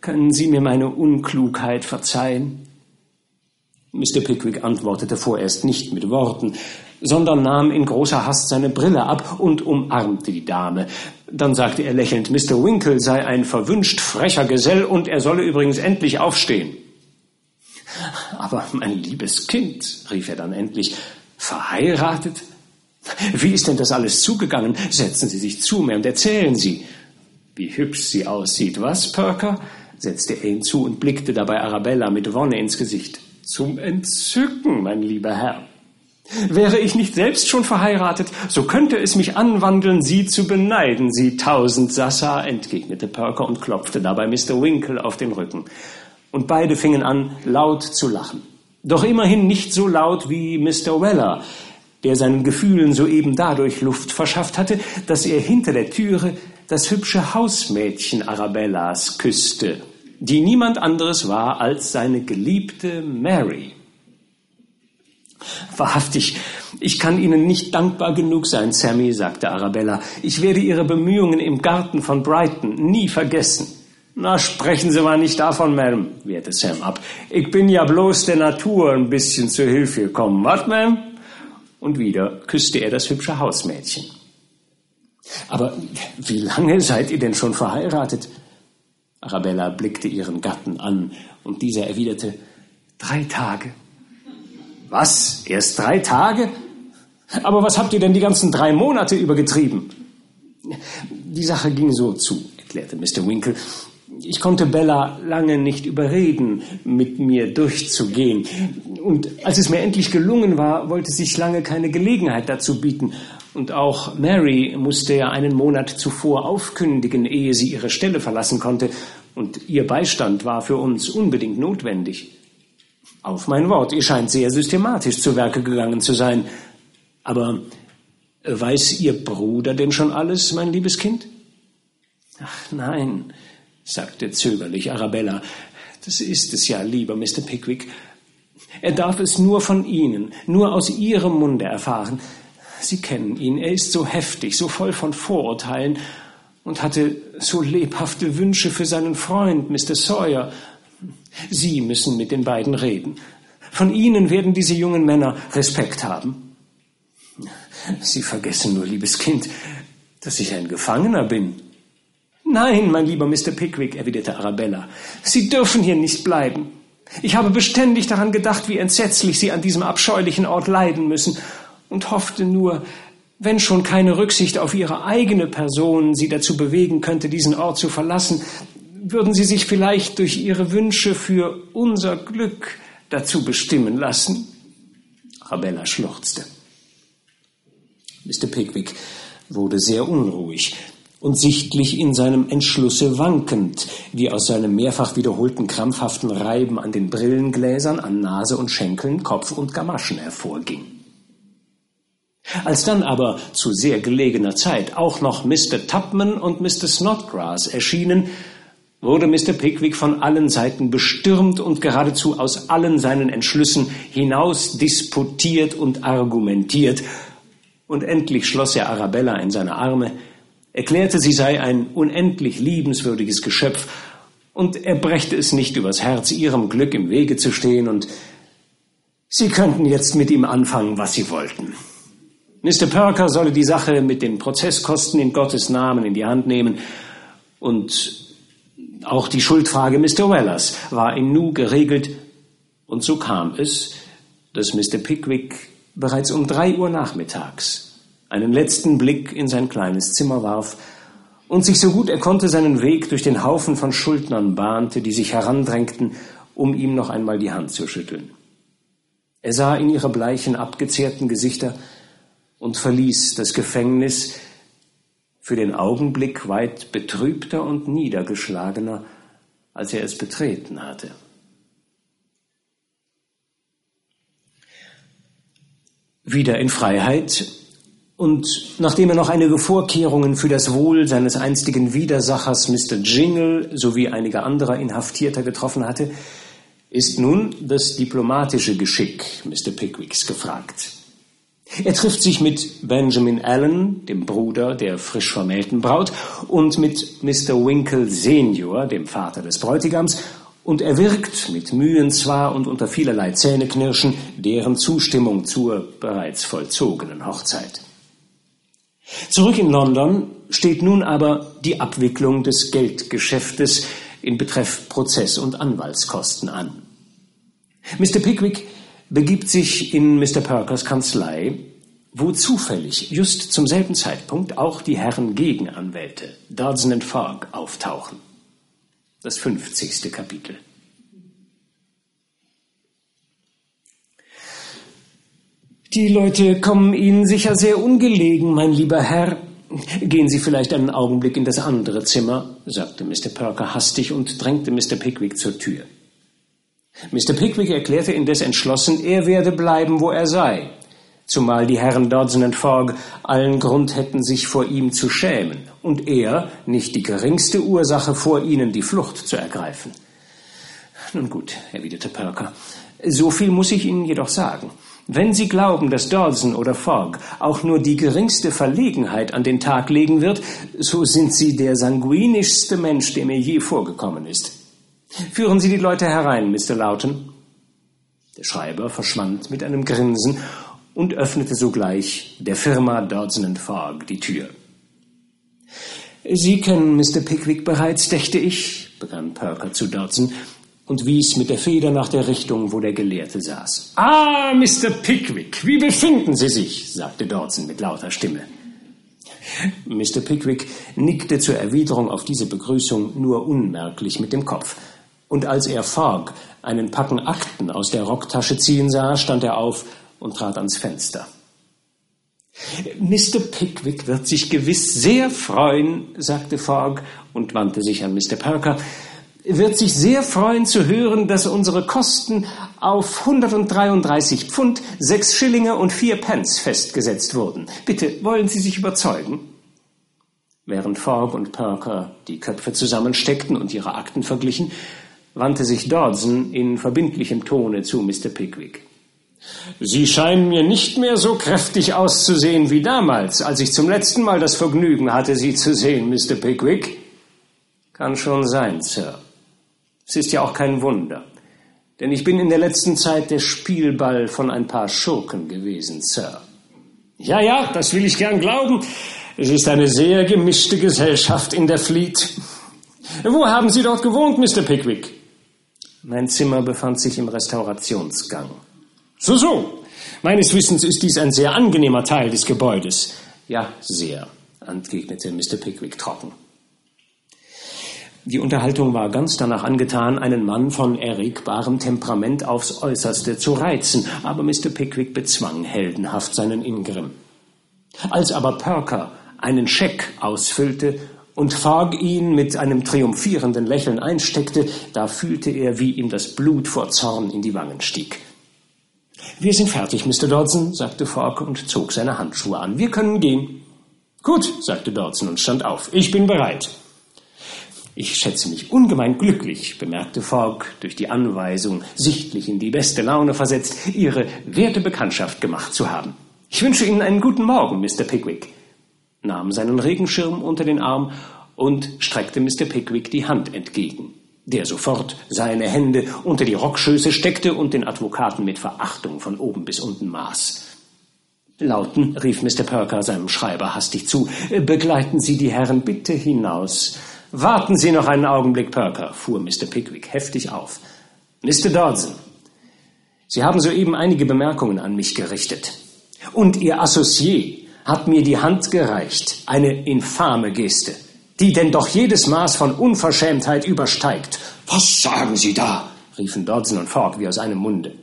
können Sie mir meine Unklugheit verzeihen? Mr. Pickwick antwortete vorerst nicht mit Worten, sondern nahm in großer Hast seine Brille ab und umarmte die Dame. Dann sagte er lächelnd, Mr. Winkle sei ein verwünscht frecher Gesell und er solle übrigens endlich aufstehen. Aber mein liebes Kind, rief er dann endlich, verheiratet? Wie ist denn das alles zugegangen? Setzen Sie sich zu mir und erzählen Sie. Wie hübsch sie aussieht, was, Perker? setzte er hinzu und blickte dabei Arabella mit Wonne ins Gesicht. Zum Entzücken, mein lieber Herr. Wäre ich nicht selbst schon verheiratet, so könnte es mich anwandeln, Sie zu beneiden, Sie tausend Sassa, entgegnete Perker und klopfte dabei Mr. Winkle auf den Rücken. Und beide fingen an, laut zu lachen. Doch immerhin nicht so laut wie Mr. Weller, der seinen Gefühlen soeben dadurch Luft verschafft hatte, dass er hinter der Türe das hübsche Hausmädchen Arabellas küsste, die niemand anderes war als seine geliebte Mary. Wahrhaftig, ich kann Ihnen nicht dankbar genug sein, Sammy, sagte Arabella. Ich werde Ihre Bemühungen im Garten von Brighton nie vergessen. Na, sprechen Sie mal nicht davon, Ma'am, wehrte Sam ab. Ich bin ja bloß der Natur ein bisschen zur Hilfe gekommen. Was, Ma'am? Und wieder küsste er das hübsche Hausmädchen. Aber wie lange seid ihr denn schon verheiratet? Arabella blickte ihren Gatten an und dieser erwiderte, drei Tage. Was? Erst drei Tage? Aber was habt ihr denn die ganzen drei Monate übergetrieben? Die Sache ging so zu, erklärte Mr. Winkle ich konnte Bella lange nicht überreden, mit mir durchzugehen. Und als es mir endlich gelungen war, wollte sich lange keine Gelegenheit dazu bieten. Und auch Mary musste ja einen Monat zuvor aufkündigen, ehe sie ihre Stelle verlassen konnte. Und ihr Beistand war für uns unbedingt notwendig. Auf mein Wort, ihr scheint sehr systematisch zu Werke gegangen zu sein. Aber weiß Ihr Bruder denn schon alles, mein liebes Kind? Ach nein, sagte zögerlich Arabella. Das ist es ja, lieber Mr. Pickwick. Er darf es nur von Ihnen, nur aus Ihrem Munde erfahren. Sie kennen ihn, er ist so heftig, so voll von Vorurteilen und hatte so lebhafte Wünsche für seinen Freund, Mr. Sawyer. Sie müssen mit den beiden reden. Von Ihnen werden diese jungen Männer Respekt haben. Sie vergessen nur, liebes Kind, dass ich ein Gefangener bin. Nein, mein lieber Mr. Pickwick, erwiderte Arabella, Sie dürfen hier nicht bleiben. Ich habe beständig daran gedacht, wie entsetzlich Sie an diesem abscheulichen Ort leiden müssen und hoffte nur, wenn schon keine Rücksicht auf Ihre eigene Person Sie dazu bewegen könnte, diesen Ort zu verlassen, würden Sie sich vielleicht durch Ihre Wünsche für unser Glück dazu bestimmen lassen. Arabella schluchzte. Mr. Pickwick wurde sehr unruhig und sichtlich in seinem Entschlusse wankend, wie aus seinem mehrfach wiederholten krampfhaften Reiben an den Brillengläsern, an Nase und Schenkeln, Kopf und Gamaschen hervorging. Als dann aber zu sehr gelegener Zeit auch noch Mr. Tupman und Mr. Snodgrass erschienen, wurde Mr. Pickwick von allen Seiten bestürmt und geradezu aus allen seinen Entschlüssen hinaus disputiert und argumentiert, und endlich schloss er Arabella in seine Arme, erklärte, sie sei ein unendlich liebenswürdiges Geschöpf, und er brächte es nicht übers Herz, ihrem Glück im Wege zu stehen, und sie könnten jetzt mit ihm anfangen, was sie wollten. Mr. Perker solle die Sache mit den Prozesskosten in Gottes Namen in die Hand nehmen, und auch die Schuldfrage Mr. Wellers war in Nu geregelt, und so kam es, dass Mr. Pickwick bereits um drei Uhr nachmittags einen letzten Blick in sein kleines Zimmer warf und sich so gut er konnte seinen Weg durch den Haufen von Schuldnern bahnte, die sich herandrängten, um ihm noch einmal die Hand zu schütteln. Er sah in ihre bleichen, abgezehrten Gesichter und verließ das Gefängnis für den Augenblick weit betrübter und niedergeschlagener, als er es betreten hatte. Wieder in Freiheit und nachdem er noch einige Vorkehrungen für das Wohl seines einstigen Widersachers Mr. Jingle sowie einiger anderer Inhaftierter getroffen hatte, ist nun das diplomatische Geschick Mr. Pickwicks gefragt. Er trifft sich mit Benjamin Allen, dem Bruder der frisch vermählten Braut, und mit Mr. Winkle Senior, dem Vater des Bräutigams, und erwirkt mit Mühen zwar und unter vielerlei Zähneknirschen deren Zustimmung zur bereits vollzogenen Hochzeit. Zurück in London steht nun aber die Abwicklung des Geldgeschäftes in Betreff Prozess- und Anwaltskosten an. Mr. Pickwick begibt sich in Mr. Perkers Kanzlei, wo zufällig just zum selben Zeitpunkt auch die Herren Gegenanwälte Dodson Fogg auftauchen das 50. Kapitel. Die Leute kommen Ihnen sicher sehr ungelegen, mein lieber Herr. Gehen Sie vielleicht einen Augenblick in das andere Zimmer, sagte Mr. Perker hastig und drängte Mr. Pickwick zur Tür. Mr. Pickwick erklärte indes entschlossen, er werde bleiben, wo er sei, zumal die Herren Dodson und Fogg allen Grund hätten, sich vor ihm zu schämen, und er nicht die geringste Ursache vor ihnen, die Flucht zu ergreifen. Nun gut, erwiderte Perker, so viel muss ich Ihnen jedoch sagen. Wenn Sie glauben, dass Dodson oder Fogg auch nur die geringste Verlegenheit an den Tag legen wird, so sind Sie der sanguinischste Mensch, der mir je vorgekommen ist. Führen Sie die Leute herein, Mr. Lawton. Der Schreiber verschwand mit einem Grinsen und öffnete sogleich der Firma Dodson Fogg die Tür. Sie kennen Mr. Pickwick bereits, dächte ich, begann Perker zu Dodson und wies mit der Feder nach der Richtung, wo der Gelehrte saß. Ah, Mr. Pickwick, wie befinden Sie sich? sagte Dodson mit lauter Stimme. Mr. Pickwick nickte zur Erwiderung auf diese Begrüßung nur unmerklich mit dem Kopf. Und als er Fogg einen Packen Akten aus der Rocktasche ziehen sah, stand er auf und trat ans Fenster. Mr. Pickwick wird sich gewiss sehr freuen, sagte Fogg und wandte sich an Mr. Perker, wird sich sehr freuen zu hören, dass unsere Kosten auf 133 Pfund, 6 Schillinge und 4 Pence festgesetzt wurden. Bitte, wollen Sie sich überzeugen? Während Fogg und Perker die Köpfe zusammensteckten und ihre Akten verglichen, wandte sich Dodson in verbindlichem Tone zu Mr. Pickwick. Sie scheinen mir nicht mehr so kräftig auszusehen wie damals, als ich zum letzten Mal das Vergnügen hatte, Sie zu sehen, Mr. Pickwick. Kann schon sein, Sir. Es ist ja auch kein Wunder, denn ich bin in der letzten Zeit der Spielball von ein paar Schurken gewesen, Sir. Ja, ja, das will ich gern glauben. Es ist eine sehr gemischte Gesellschaft in der Fleet. Wo haben Sie dort gewohnt, Mr. Pickwick? Mein Zimmer befand sich im Restaurationsgang. So, so. Meines Wissens ist dies ein sehr angenehmer Teil des Gebäudes. Ja, sehr, entgegnete Mr. Pickwick trocken. Die Unterhaltung war ganz danach angetan, einen Mann von erregbarem Temperament aufs äußerste zu reizen, aber Mr. Pickwick bezwang heldenhaft seinen Ingrimm. Als aber Perker einen Scheck ausfüllte und Fogg ihn mit einem triumphierenden Lächeln einsteckte, da fühlte er, wie ihm das Blut vor Zorn in die Wangen stieg. Wir sind fertig, Mr. Dodson, sagte Fogg und zog seine Handschuhe an. Wir können gehen. Gut, sagte Dodson und stand auf. Ich bin bereit. Ich schätze mich ungemein glücklich, bemerkte Fogg, durch die Anweisung, sichtlich in die beste Laune versetzt, Ihre werte Bekanntschaft gemacht zu haben. Ich wünsche Ihnen einen guten Morgen, Mr. Pickwick, nahm seinen Regenschirm unter den Arm und streckte Mr. Pickwick die Hand entgegen der sofort seine Hände unter die Rockschöße steckte und den Advokaten mit Verachtung von oben bis unten maß. Lauten, rief Mr. Perker seinem Schreiber hastig zu, begleiten Sie die Herren bitte hinaus. Warten Sie noch einen Augenblick, Perker, fuhr Mr. Pickwick heftig auf. Mr. Dodson, Sie haben soeben einige Bemerkungen an mich gerichtet. Und Ihr Associé hat mir die Hand gereicht, eine infame Geste die denn doch jedes Maß von Unverschämtheit übersteigt. Was sagen Sie da? riefen Dodson und Fogg wie aus einem Munde.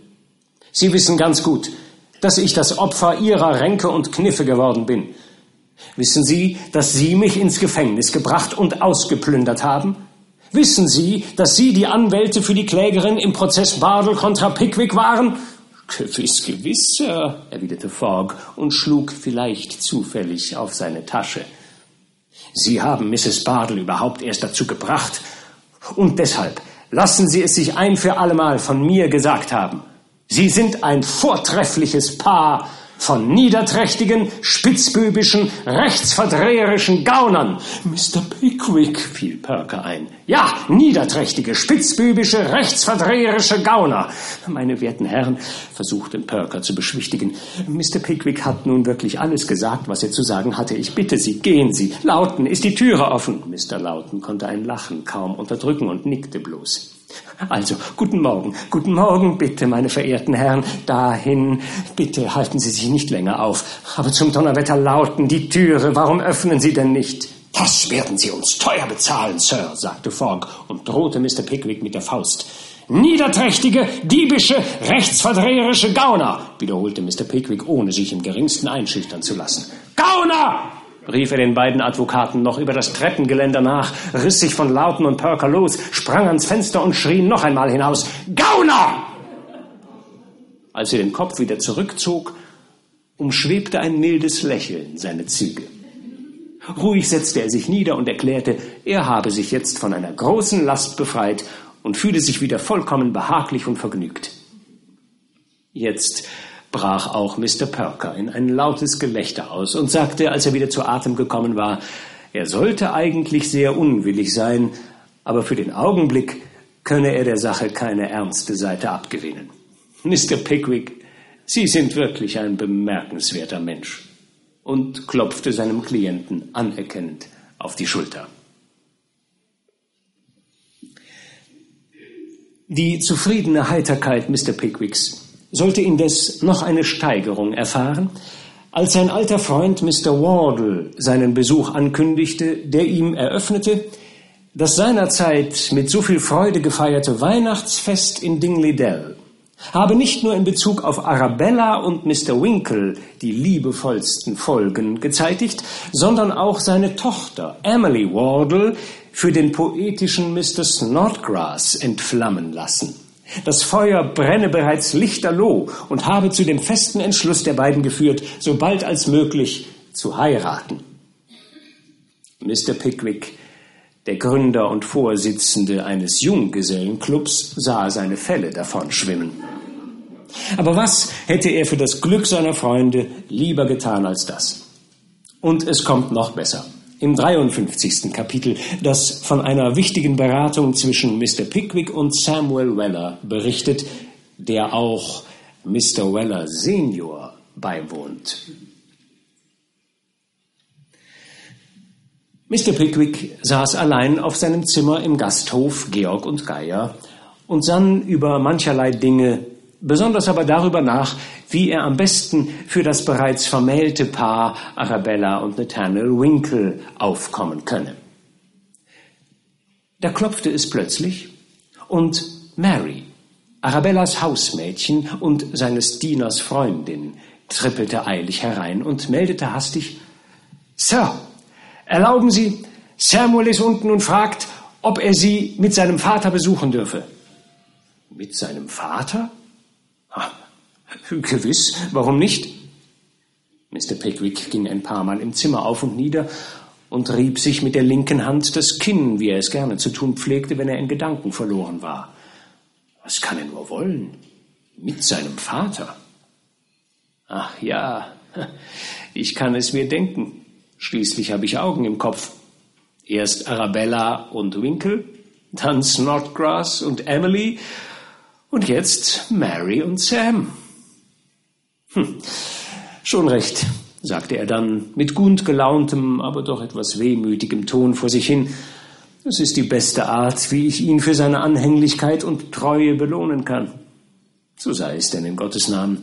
Sie wissen ganz gut, dass ich das Opfer Ihrer Ränke und Kniffe geworden bin. Wissen Sie, dass Sie mich ins Gefängnis gebracht und ausgeplündert haben? Wissen Sie, dass Sie die Anwälte für die Klägerin im Prozess Bardell kontra Pickwick waren? Gewiss, gewiss, Sir, erwiderte Fogg und schlug vielleicht zufällig auf seine Tasche. Sie haben Mrs. Bardell überhaupt erst dazu gebracht. Und deshalb lassen Sie es sich ein für allemal von mir gesagt haben. Sie sind ein vortreffliches Paar, von niederträchtigen, spitzbübischen, rechtsverdreherischen Gaunern. Mr. Pickwick, fiel Perker ein. Ja, niederträchtige, spitzbübische, rechtsverdreherische Gauner. Meine werten Herren, versuchte Perker zu beschwichtigen. Mr. Pickwick hat nun wirklich alles gesagt, was er zu sagen hatte. Ich bitte Sie, gehen Sie. Lauten, ist die Türe offen? Mr. Lauten konnte ein Lachen kaum unterdrücken und nickte bloß. Also, guten Morgen, guten Morgen, bitte, meine verehrten Herren, dahin, bitte halten Sie sich nicht länger auf. Aber zum Donnerwetter lauten, die Türe, warum öffnen Sie denn nicht? Das werden Sie uns teuer bezahlen, Sir, sagte Fogg und drohte Mr. Pickwick mit der Faust. Niederträchtige, diebische, rechtsverdreherische Gauner, wiederholte Mr. Pickwick, ohne sich im geringsten einschüchtern zu lassen. Gauner! Rief er den beiden Advokaten noch über das Treppengeländer nach, riss sich von Lauten und Perker los, sprang ans Fenster und schrie noch einmal hinaus Gauner! Als er den Kopf wieder zurückzog, umschwebte ein mildes Lächeln seine Züge. Ruhig setzte er sich nieder und erklärte, er habe sich jetzt von einer großen Last befreit und fühle sich wieder vollkommen behaglich und vergnügt. Jetzt brach auch Mr. Perker in ein lautes Gelächter aus und sagte, als er wieder zu Atem gekommen war, er sollte eigentlich sehr unwillig sein, aber für den Augenblick könne er der Sache keine ernste Seite abgewinnen. Mr. Pickwick, Sie sind wirklich ein bemerkenswerter Mensch und klopfte seinem Klienten anerkennend auf die Schulter. Die zufriedene Heiterkeit Mr. Pickwicks sollte indes noch eine Steigerung erfahren, als sein alter Freund Mr. Wardle seinen Besuch ankündigte, der ihm eröffnete, das seinerzeit mit so viel Freude gefeierte Weihnachtsfest in Dingley Dell habe nicht nur in Bezug auf Arabella und Mr. Winkle die liebevollsten Folgen gezeitigt, sondern auch seine Tochter Emily Wardle für den poetischen Mr. Snodgrass entflammen lassen. Das Feuer brenne bereits lichterloh und habe zu dem festen Entschluss der beiden geführt, so bald als möglich zu heiraten. Mr. Pickwick, der Gründer und Vorsitzende eines Junggesellenclubs, sah seine Fälle davon schwimmen. Aber was hätte er für das Glück seiner Freunde lieber getan als das? Und es kommt noch besser. Im 53. Kapitel, das von einer wichtigen Beratung zwischen Mr. Pickwick und Samuel Weller berichtet, der auch Mr. Weller Senior beiwohnt. Mr. Pickwick saß allein auf seinem Zimmer im Gasthof Georg und Geier und sann über mancherlei Dinge, besonders aber darüber nach, wie er am besten für das bereits vermählte Paar Arabella und Nathaniel Winkle aufkommen könne. Da klopfte es plötzlich und Mary, Arabellas Hausmädchen und seines Dieners Freundin, trippelte eilig herein und meldete hastig Sir, erlauben Sie, Samuel ist unten und fragt, ob er Sie mit seinem Vater besuchen dürfe. Mit seinem Vater? Ah, gewiss, warum nicht? Mr. Pickwick ging ein paar Mal im Zimmer auf und nieder und rieb sich mit der linken Hand das Kinn, wie er es gerne zu tun pflegte, wenn er in Gedanken verloren war. Was kann er nur wollen? Mit seinem Vater? Ach ja, ich kann es mir denken. Schließlich habe ich Augen im Kopf. Erst Arabella und Winkle, dann Snodgrass und Emily und jetzt Mary und Sam. Hm, schon recht, sagte er dann mit gut gelauntem, aber doch etwas wehmütigem Ton vor sich hin. Es ist die beste Art, wie ich ihn für seine Anhänglichkeit und Treue belohnen kann. So sei es denn in Gottes Namen.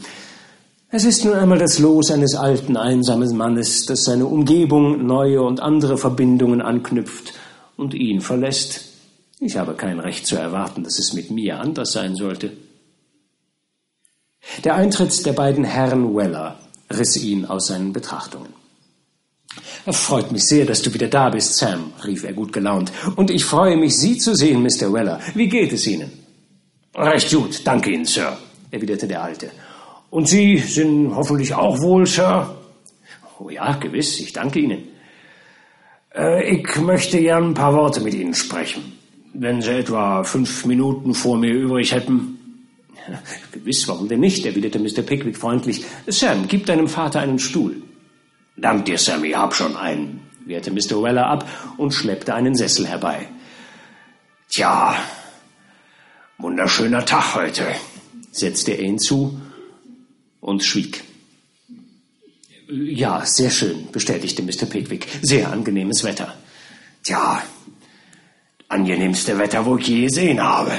Es ist nun einmal das Los eines alten, einsamen Mannes, das seine Umgebung neue und andere Verbindungen anknüpft und ihn verlässt. Ich habe kein Recht zu erwarten, dass es mit mir anders sein sollte. Der Eintritt der beiden Herren Weller riss ihn aus seinen Betrachtungen. Freut mich sehr, dass du wieder da bist, Sam, rief er gut gelaunt. Und ich freue mich, Sie zu sehen, Mr. Weller. Wie geht es Ihnen? Recht gut, danke Ihnen, Sir, erwiderte der Alte. Und Sie sind hoffentlich auch wohl, Sir? Oh ja, gewiss, ich danke Ihnen. Äh, ich möchte gern ein paar Worte mit Ihnen sprechen wenn Sie etwa fünf Minuten vor mir übrig hätten. Gewiss, warum denn nicht? erwiderte Mr. Pickwick freundlich. Sam, gib deinem Vater einen Stuhl. Dank dir, Sam, ich hab schon einen, wehrte Mr. Weller ab und schleppte einen Sessel herbei. Tja, wunderschöner Tag heute, setzte er hinzu und schwieg. Ja, sehr schön, bestätigte Mr. Pickwick. Sehr angenehmes Wetter. Tja, angenehmste Wetter, wo ich je gesehen habe.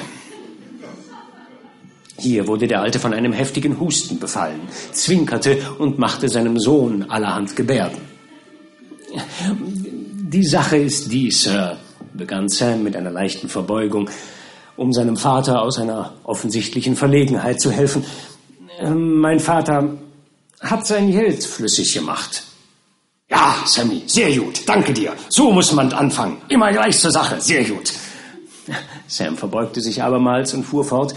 Hier wurde der Alte von einem heftigen Husten befallen, zwinkerte und machte seinem Sohn allerhand Gebärden. Die Sache ist die, Sir, begann Sam mit einer leichten Verbeugung, um seinem Vater aus einer offensichtlichen Verlegenheit zu helfen. Mein Vater hat sein Geld flüssig gemacht. Ja, Sammy, sehr gut. Danke dir. So muss man anfangen. Immer gleich zur Sache. Sehr gut. Sam verbeugte sich abermals und fuhr fort.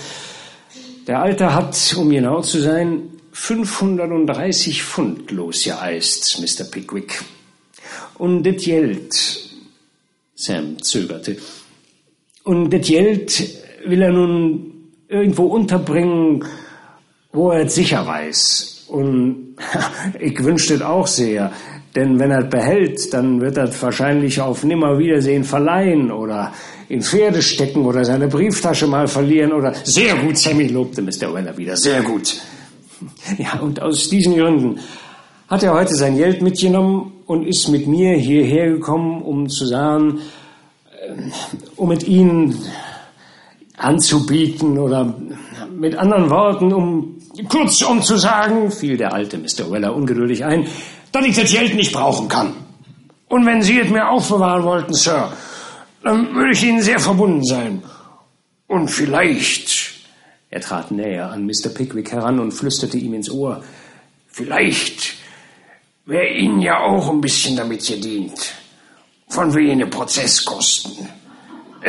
Der Alte hat, um genau zu sein, 530 Pfund losgeeist, Mr. Pickwick. Und das Geld, Sam zögerte, und das Geld will er nun irgendwo unterbringen, wo er es sicher weiß. Und ich wünschte es auch sehr, denn wenn er behält, dann wird er wahrscheinlich auf Nimmerwiedersehen verleihen oder in Pferde stecken oder seine Brieftasche mal verlieren oder sehr gut, Sammy, lobte Mr. Weller wieder, sehr gut. Ja, und aus diesen Gründen hat er heute sein Geld mitgenommen und ist mit mir hierher gekommen, um zu sagen, äh, um mit Ihnen anzubieten oder mit anderen Worten, um kurzum zu sagen, fiel der alte Mr. Weller ungeduldig ein, dass ich das Geld nicht brauchen kann. Und wenn Sie es mir aufbewahren wollten, Sir, dann würde ich Ihnen sehr verbunden sein. Und vielleicht, er trat näher an Mr. Pickwick heran und flüsterte ihm ins Ohr, vielleicht wäre Ihnen ja auch ein bisschen damit gedient. Von wegen Prozesskosten.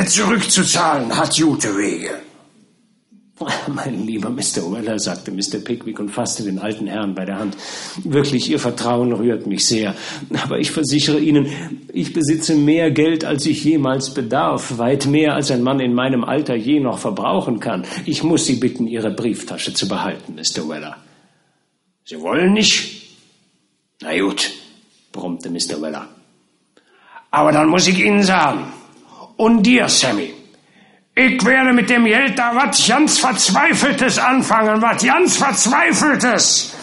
Zurückzuzahlen hat gute Wege. Mein lieber Mr. Weller, sagte Mr. Pickwick und fasste den alten Herrn bei der Hand. Wirklich, Ihr Vertrauen rührt mich sehr. Aber ich versichere Ihnen, ich besitze mehr Geld, als ich jemals bedarf, weit mehr, als ein Mann in meinem Alter je noch verbrauchen kann. Ich muss Sie bitten, Ihre Brieftasche zu behalten, Mr. Weller. Sie wollen nicht? Na gut, brummte Mr. Weller. Aber dann muss ich Ihnen sagen, und dir, Sammy, ich werde mit dem Geld da was ganz Verzweifeltes anfangen, was ganz Verzweifeltes.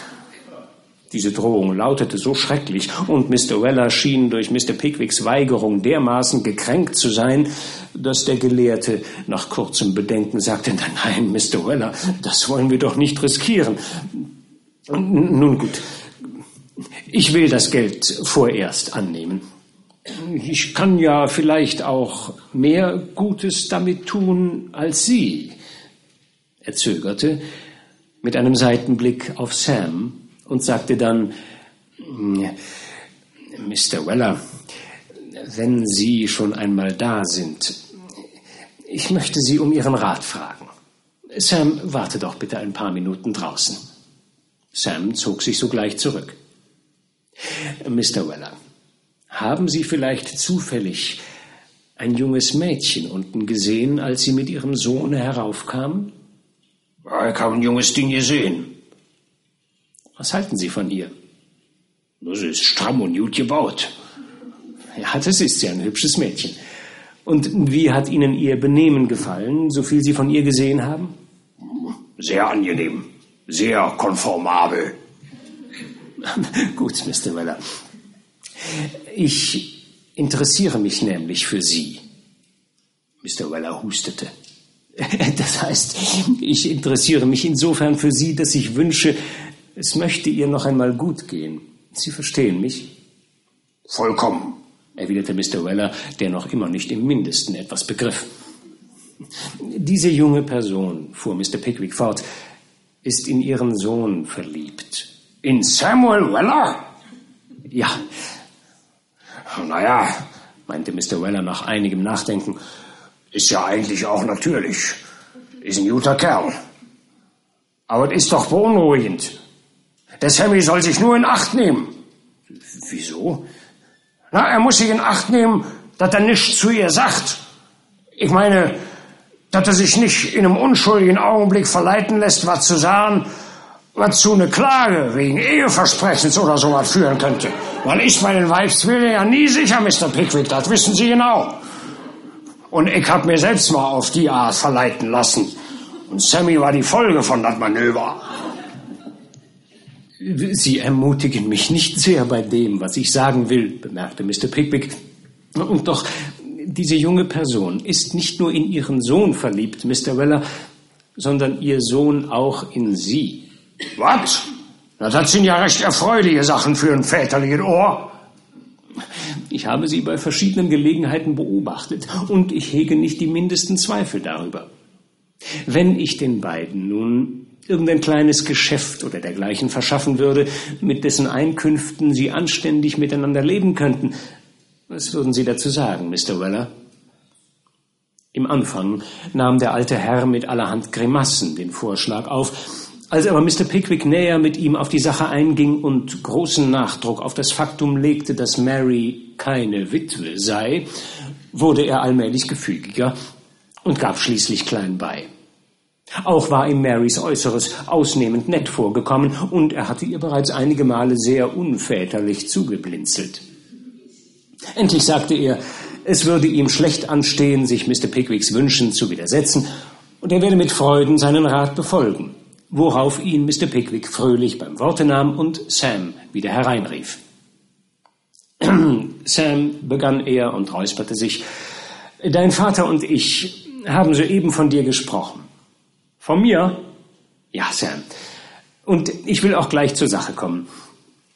Diese Drohung lautete so schrecklich, und Mr. Weller schien durch Mr. Pickwicks Weigerung dermaßen gekränkt zu sein, dass der Gelehrte nach kurzem Bedenken sagte, nein, nein, Mr. Weller, das wollen wir doch nicht riskieren. Nun gut, ich will das Geld vorerst annehmen. Ich kann ja vielleicht auch mehr Gutes damit tun als Sie. Er zögerte mit einem Seitenblick auf Sam und sagte dann, Mr. Weller, wenn Sie schon einmal da sind, ich möchte Sie um Ihren Rat fragen. Sam, warte doch bitte ein paar Minuten draußen. Sam zog sich sogleich zurück. Mr. Weller, haben Sie vielleicht zufällig ein junges Mädchen unten gesehen, als Sie mit Ihrem Sohne heraufkamen? Ich habe ein junges Ding gesehen. Was halten Sie von ihr? Das ist stramm und gut gebaut. Ja, das ist ja ein hübsches Mädchen. Und wie hat Ihnen Ihr Benehmen gefallen, so viel Sie von ihr gesehen haben? Sehr angenehm, sehr konformabel. Gut, Mr. Weller. Ich interessiere mich nämlich für Sie. Mr. Weller hustete. Das heißt, ich interessiere mich insofern für Sie, dass ich wünsche, es möchte ihr noch einmal gut gehen. Sie verstehen mich? Vollkommen, erwiderte Mr. Weller, der noch immer nicht im mindesten etwas begriff. Diese junge Person, fuhr Mr. Pickwick fort, ist in ihren Sohn verliebt. In Samuel Weller? Ja. Naja, meinte Mr. Weller nach einigem Nachdenken, ist ja eigentlich auch natürlich. Ist ein guter Kerl. Aber es ist doch beunruhigend. Der Sammy soll sich nur in Acht nehmen. Wieso? Na, er muss sich in Acht nehmen, dass er nichts zu ihr sagt. Ich meine, dass er sich nicht in einem unschuldigen Augenblick verleiten lässt, was zu sagen, was zu eine Klage wegen Eheversprechens oder sowas führen könnte. Man ist bei den Weibswillen ja nie sicher, Mr. Pickwick, das wissen Sie genau. Und ich hab mir selbst mal auf die Art verleiten lassen. Und Sammy war die Folge von das Manöver. Sie ermutigen mich nicht sehr bei dem, was ich sagen will, bemerkte Mr. Pickwick. Und doch, diese junge Person ist nicht nur in ihren Sohn verliebt, Mr. Weller, sondern ihr Sohn auch in Sie. Was? Das sind ja recht erfreuliche Sachen für ein väterliches Ohr. Ich habe Sie bei verschiedenen Gelegenheiten beobachtet und ich hege nicht die mindesten Zweifel darüber. Wenn ich den beiden nun irgendein kleines Geschäft oder dergleichen verschaffen würde, mit dessen Einkünften sie anständig miteinander leben könnten. Was würden Sie dazu sagen, Mr. Weller? Im Anfang nahm der alte Herr mit allerhand Grimassen den Vorschlag auf, als aber Mr. Pickwick näher mit ihm auf die Sache einging und großen Nachdruck auf das Faktum legte, dass Mary keine Witwe sei, wurde er allmählich gefügiger und gab schließlich klein bei. Auch war ihm Marys Äußeres ausnehmend nett vorgekommen, und er hatte ihr bereits einige Male sehr unväterlich zugeblinzelt. Endlich sagte er, es würde ihm schlecht anstehen, sich Mr. Pickwicks Wünschen zu widersetzen, und er werde mit Freuden seinen Rat befolgen, worauf ihn Mr. Pickwick fröhlich beim Worte nahm und Sam wieder hereinrief. Sam, begann er und räusperte sich, Dein Vater und ich haben soeben von dir gesprochen. Von mir? Ja, Sam. Und ich will auch gleich zur Sache kommen.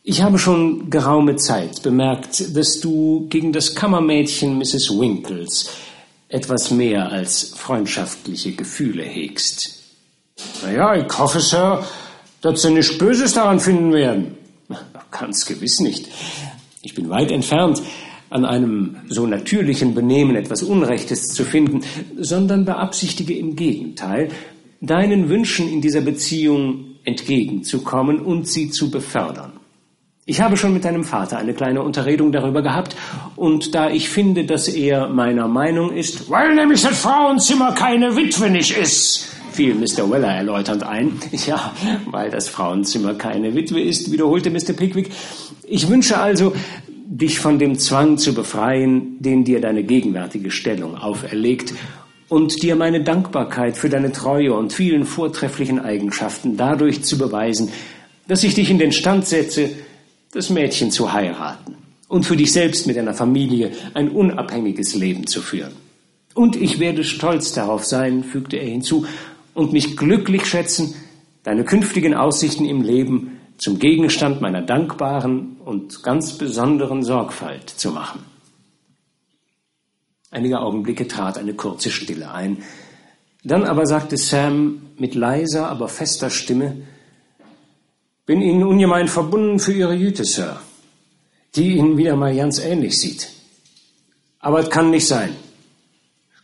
Ich habe schon geraume Zeit bemerkt, dass du gegen das Kammermädchen Mrs. Winkles etwas mehr als freundschaftliche Gefühle hegst. Naja, ich hoffe, Sir, dass Sie nichts Böses daran finden werden. Ganz gewiss nicht. Ich bin weit entfernt, an einem so natürlichen Benehmen etwas Unrechtes zu finden, sondern beabsichtige im Gegenteil, deinen Wünschen in dieser Beziehung entgegenzukommen und sie zu befördern. Ich habe schon mit deinem Vater eine kleine Unterredung darüber gehabt, und da ich finde, dass er meiner Meinung ist, weil nämlich das Frauenzimmer keine Witwe nicht ist, fiel Mr. Weller erläuternd ein. Ja, weil das Frauenzimmer keine Witwe ist, wiederholte Mr. Pickwick. Ich wünsche also, dich von dem Zwang zu befreien, den dir deine gegenwärtige Stellung auferlegt, und dir meine Dankbarkeit für deine Treue und vielen vortrefflichen Eigenschaften dadurch zu beweisen, dass ich dich in den Stand setze, das Mädchen zu heiraten und für dich selbst mit deiner Familie ein unabhängiges Leben zu führen. Und ich werde stolz darauf sein, fügte er hinzu, und mich glücklich schätzen, deine künftigen Aussichten im Leben zum Gegenstand meiner dankbaren und ganz besonderen Sorgfalt zu machen. Einige Augenblicke trat eine kurze Stille ein. Dann aber sagte Sam mit leiser, aber fester Stimme, bin Ihnen ungemein verbunden für Ihre Jüte, Sir, die Ihnen wieder mal ganz ähnlich sieht. Aber es kann nicht sein.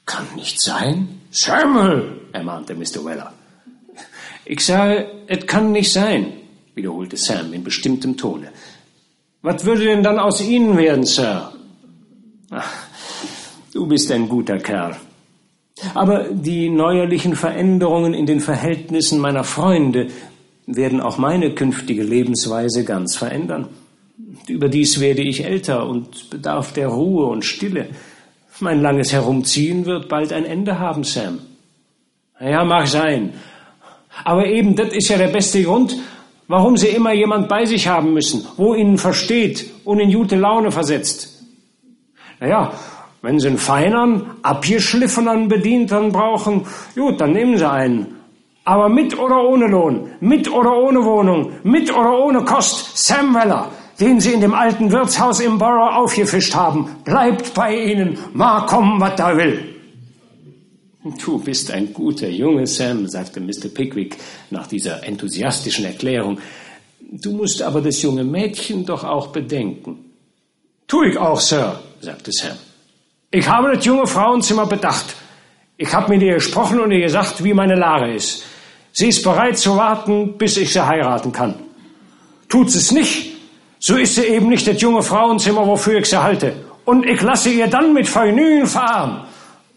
Kann nicht sein? Samuel, ermahnte Mr. Weller. Ich sage, es kann nicht sein, wiederholte Sam in bestimmtem Tone. Was würde denn dann aus Ihnen werden, Sir? Ach, du bist ein guter Kerl. Aber die neuerlichen Veränderungen in den Verhältnissen meiner Freunde werden auch meine künftige Lebensweise ganz verändern. Überdies werde ich älter und bedarf der Ruhe und Stille. Mein langes Herumziehen wird bald ein Ende haben, Sam. Ja, mag sein. Aber eben, das ist ja der beste Grund, warum Sie immer jemand bei sich haben müssen, wo Ihnen versteht und in gute Laune versetzt. Naja, wenn Sie einen feineren, abgeschliffeneren Bedienten brauchen, gut, dann nehmen Sie einen. Aber mit oder ohne Lohn, mit oder ohne Wohnung, mit oder ohne Kost, Sam Weller, den Sie in dem alten Wirtshaus im Borough aufgefischt haben, bleibt bei Ihnen, mag kommen, was da will. Du bist ein guter Junge, Sam, sagte Mr. Pickwick nach dieser enthusiastischen Erklärung. Du musst aber das junge Mädchen doch auch bedenken. Tu ich auch, Sir, sagte Sam. Ich habe das junge Frauenzimmer bedacht. Ich habe mit ihr gesprochen und ihr gesagt, wie meine Lage ist. Sie ist bereit zu warten, bis ich sie heiraten kann. Tut sie es nicht, so ist sie eben nicht das junge Frauenzimmer, wofür ich sie halte. Und ich lasse ihr dann mit Vergnügen fahren.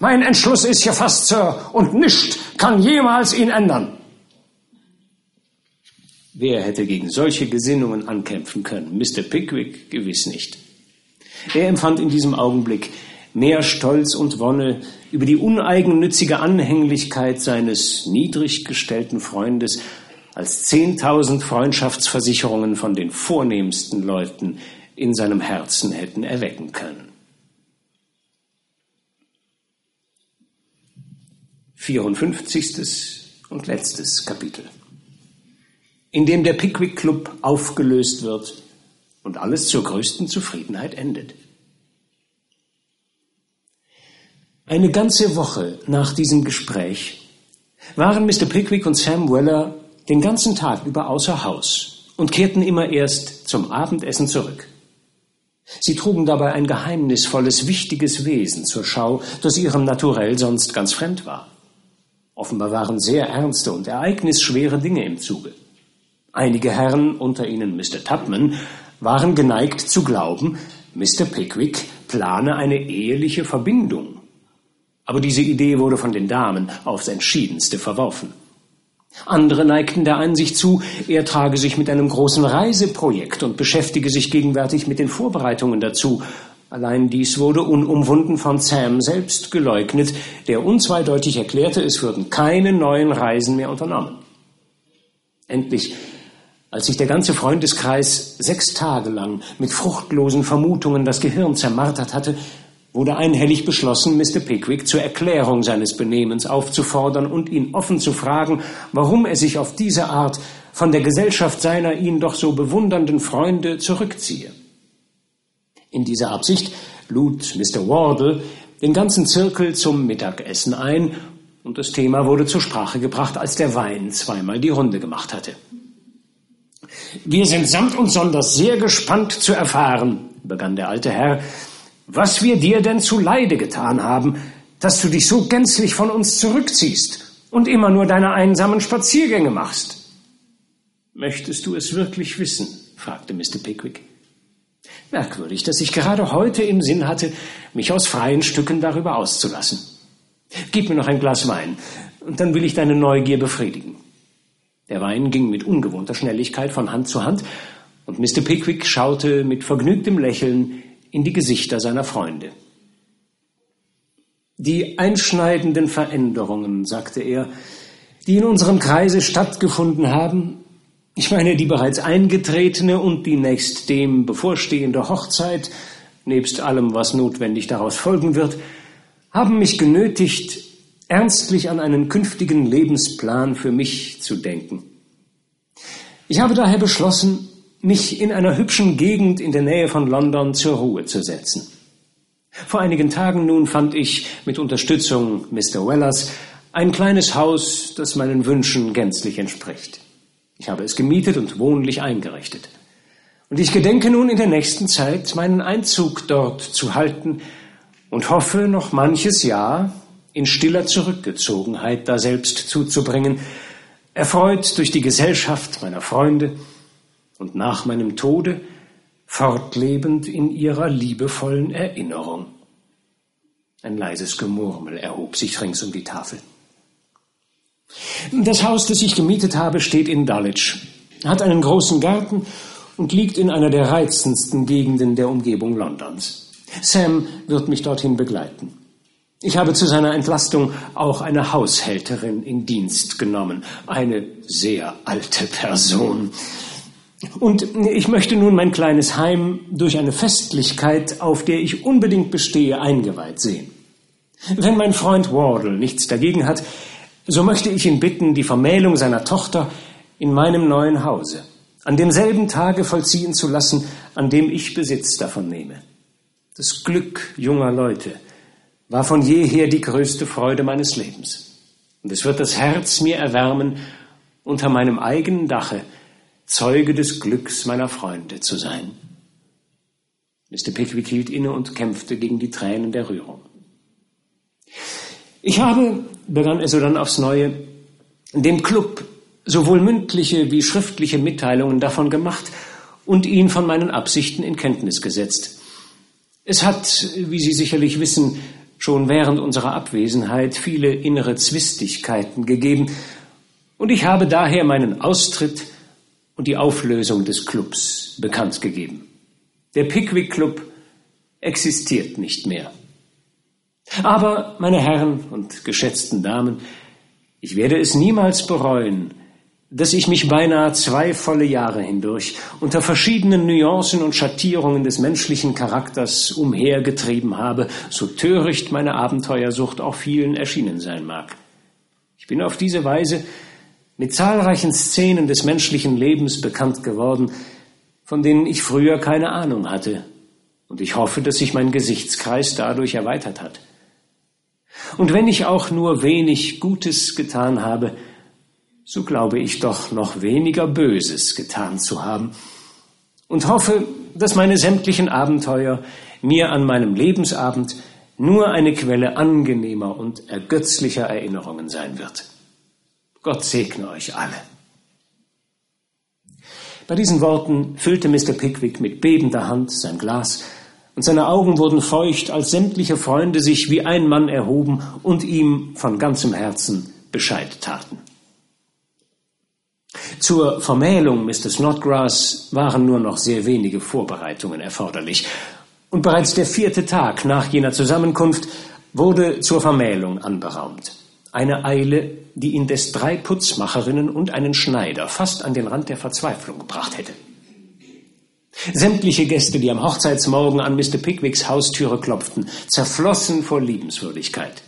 Mein Entschluss ist gefasst, Sir, und nichts kann jemals ihn ändern. Wer hätte gegen solche Gesinnungen ankämpfen können? Mr. Pickwick gewiss nicht. Er empfand in diesem Augenblick mehr Stolz und Wonne über die uneigennützige Anhänglichkeit seines niedrig gestellten Freundes als zehntausend Freundschaftsversicherungen von den vornehmsten Leuten in seinem Herzen hätten erwecken können. 54. und letztes Kapitel, in dem der Pickwick Club aufgelöst wird und alles zur größten Zufriedenheit endet. Eine ganze Woche nach diesem Gespräch waren Mr. Pickwick und Sam Weller den ganzen Tag über außer Haus und kehrten immer erst zum Abendessen zurück. Sie trugen dabei ein geheimnisvolles, wichtiges Wesen zur Schau, das ihrem Naturell sonst ganz fremd war. Offenbar waren sehr ernste und ereignisschwere Dinge im Zuge. Einige Herren, unter ihnen Mr. Tubman, waren geneigt zu glauben, Mr. Pickwick plane eine eheliche Verbindung aber diese Idee wurde von den Damen aufs entschiedenste verworfen. Andere neigten der Einsicht zu, er trage sich mit einem großen Reiseprojekt und beschäftige sich gegenwärtig mit den Vorbereitungen dazu. Allein dies wurde unumwunden von Sam selbst geleugnet, der unzweideutig erklärte, es würden keine neuen Reisen mehr unternommen. Endlich, als sich der ganze Freundeskreis sechs Tage lang mit fruchtlosen Vermutungen das Gehirn zermartert hatte, wurde einhellig beschlossen, Mr. Pickwick zur Erklärung seines Benehmens aufzufordern und ihn offen zu fragen, warum er sich auf diese Art von der Gesellschaft seiner ihn doch so bewundernden Freunde zurückziehe. In dieser Absicht lud Mr. Wardle den ganzen Zirkel zum Mittagessen ein, und das Thema wurde zur Sprache gebracht, als der Wein zweimal die Runde gemacht hatte. Wir sind samt und sonders sehr gespannt zu erfahren, begann der alte Herr, was wir dir denn zu Leide getan haben, dass du dich so gänzlich von uns zurückziehst und immer nur deine einsamen Spaziergänge machst. Möchtest du es wirklich wissen? fragte Mr. Pickwick. Merkwürdig, dass ich gerade heute im Sinn hatte, mich aus freien Stücken darüber auszulassen. Gib mir noch ein Glas Wein, und dann will ich deine Neugier befriedigen. Der Wein ging mit ungewohnter Schnelligkeit von Hand zu Hand, und Mr. Pickwick schaute mit vergnügtem Lächeln in die Gesichter seiner Freunde. Die einschneidenden Veränderungen, sagte er, die in unserem Kreise stattgefunden haben, ich meine die bereits eingetretene und die nächst dem bevorstehende Hochzeit, nebst allem, was notwendig daraus folgen wird, haben mich genötigt, ernstlich an einen künftigen Lebensplan für mich zu denken. Ich habe daher beschlossen, mich in einer hübschen Gegend in der Nähe von London zur Ruhe zu setzen. Vor einigen Tagen nun fand ich mit Unterstützung Mr. Wellers ein kleines Haus, das meinen Wünschen gänzlich entspricht. Ich habe es gemietet und wohnlich eingerichtet. Und ich gedenke nun in der nächsten Zeit meinen Einzug dort zu halten und hoffe noch manches Jahr in stiller Zurückgezogenheit daselbst zuzubringen, erfreut durch die Gesellschaft meiner Freunde und nach meinem Tode fortlebend in ihrer liebevollen Erinnerung. Ein leises Gemurmel erhob sich rings um die Tafel. Das Haus, das ich gemietet habe, steht in Dulwich, hat einen großen Garten und liegt in einer der reizendsten Gegenden der Umgebung Londons. Sam wird mich dorthin begleiten. Ich habe zu seiner Entlastung auch eine Haushälterin in Dienst genommen, eine sehr alte Person. Und ich möchte nun mein kleines Heim durch eine Festlichkeit, auf der ich unbedingt bestehe, eingeweiht sehen. Wenn mein Freund Wardle nichts dagegen hat, so möchte ich ihn bitten, die Vermählung seiner Tochter in meinem neuen Hause an demselben Tage vollziehen zu lassen, an dem ich Besitz davon nehme. Das Glück junger Leute, war von jeher die größte Freude meines Lebens. Und es wird das Herz mir erwärmen, unter meinem eigenen Dache Zeuge des Glücks meiner Freunde zu sein. Mr. Pickwick hielt inne und kämpfte gegen die Tränen der Rührung. Ich habe, begann er so dann aufs Neue, dem Club sowohl mündliche wie schriftliche Mitteilungen davon gemacht und ihn von meinen Absichten in Kenntnis gesetzt. Es hat, wie Sie sicherlich wissen, schon während unserer Abwesenheit viele innere Zwistigkeiten gegeben, und ich habe daher meinen Austritt und die Auflösung des Clubs bekannt gegeben. Der Pickwick Club existiert nicht mehr. Aber, meine Herren und geschätzten Damen, ich werde es niemals bereuen, dass ich mich beinahe zwei volle Jahre hindurch unter verschiedenen Nuancen und Schattierungen des menschlichen Charakters umhergetrieben habe, so töricht meine Abenteuersucht auch vielen erschienen sein mag. Ich bin auf diese Weise mit zahlreichen Szenen des menschlichen Lebens bekannt geworden, von denen ich früher keine Ahnung hatte, und ich hoffe, dass sich mein Gesichtskreis dadurch erweitert hat. Und wenn ich auch nur wenig Gutes getan habe, so glaube ich doch noch weniger Böses getan zu haben und hoffe, dass meine sämtlichen Abenteuer mir an meinem Lebensabend nur eine Quelle angenehmer und ergötzlicher Erinnerungen sein wird. Gott segne euch alle. Bei diesen Worten füllte Mr. Pickwick mit bebender Hand sein Glas, und seine Augen wurden feucht, als sämtliche Freunde sich wie ein Mann erhoben und ihm von ganzem Herzen Bescheid taten. Zur Vermählung Mr. Snodgrass waren nur noch sehr wenige Vorbereitungen erforderlich, und bereits der vierte Tag nach jener Zusammenkunft wurde zur Vermählung anberaumt. Eine Eile, die indes drei Putzmacherinnen und einen Schneider fast an den Rand der Verzweiflung gebracht hätte. Sämtliche Gäste, die am Hochzeitsmorgen an Mr. Pickwicks Haustüre klopften, zerflossen vor Liebenswürdigkeit.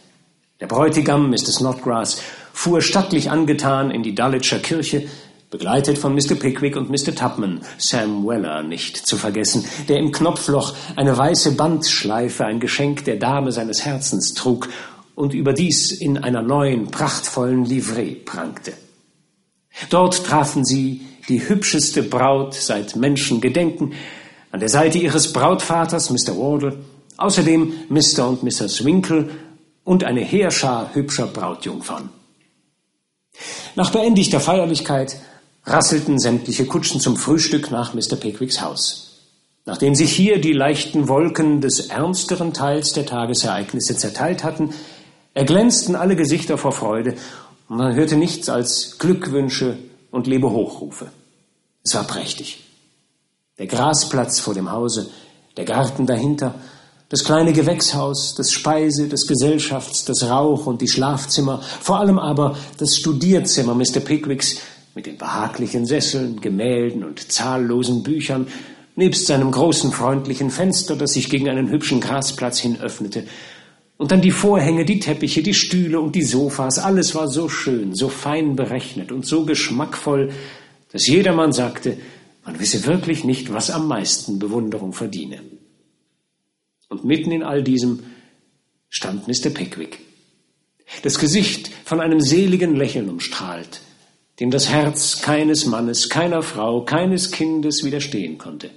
Der Bräutigam, Mr. Snodgrass, fuhr stattlich angetan in die Dulwicher Kirche, begleitet von Mr. Pickwick und Mr. Tubman, Sam Weller nicht zu vergessen, der im Knopfloch eine weiße Bandschleife, ein Geschenk der Dame seines Herzens trug und überdies in einer neuen, prachtvollen Livree prangte. Dort trafen sie die hübscheste Braut seit Menschengedenken, an der Seite ihres Brautvaters, Mr. Wardle, außerdem Mr. und Mrs. Winkle und eine Heerschar hübscher Brautjungfern. Nach beendigter Feierlichkeit rasselten sämtliche Kutschen zum Frühstück nach Mr. Pickwicks Haus. Nachdem sich hier die leichten Wolken des ernsteren Teils der Tagesereignisse zerteilt hatten, erglänzten alle Gesichter vor Freude und man hörte nichts als Glückwünsche und Lebehochrufe. Es war prächtig. Der Grasplatz vor dem Hause, der Garten dahinter, das kleine Gewächshaus, das Speise, das Gesellschafts, das Rauch und die Schlafzimmer, vor allem aber das Studierzimmer Mr. Pickwicks mit den behaglichen Sesseln, Gemälden und zahllosen Büchern, nebst seinem großen freundlichen Fenster, das sich gegen einen hübschen Grasplatz hin öffnete. Und dann die Vorhänge, die Teppiche, die Stühle und die Sofas, alles war so schön, so fein berechnet und so geschmackvoll, dass jedermann sagte, man wisse wirklich nicht, was am meisten Bewunderung verdiene. Und mitten in all diesem stand Mr. Pickwick. Das Gesicht von einem seligen Lächeln umstrahlt, dem das Herz keines Mannes, keiner Frau, keines Kindes widerstehen konnte.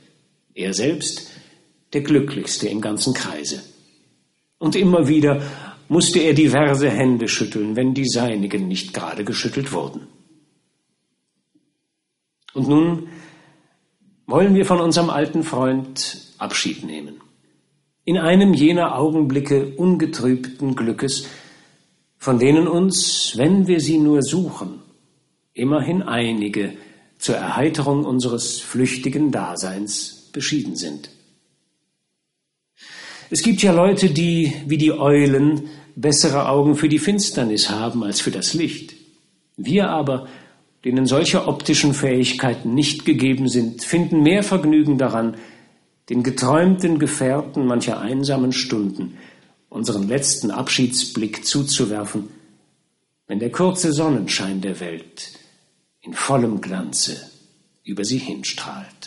Er selbst der glücklichste im ganzen Kreise. Und immer wieder musste er diverse Hände schütteln, wenn die seinigen nicht gerade geschüttelt wurden. Und nun wollen wir von unserem alten Freund Abschied nehmen. In einem jener Augenblicke ungetrübten Glückes, von denen uns, wenn wir sie nur suchen, immerhin einige zur Erheiterung unseres flüchtigen Daseins beschieden sind. Es gibt ja Leute, die, wie die Eulen, bessere Augen für die Finsternis haben als für das Licht. Wir aber, denen solche optischen Fähigkeiten nicht gegeben sind, finden mehr Vergnügen daran, den geträumten Gefährten mancher einsamen Stunden unseren letzten Abschiedsblick zuzuwerfen, wenn der kurze Sonnenschein der Welt in vollem Glanze über sie hinstrahlt.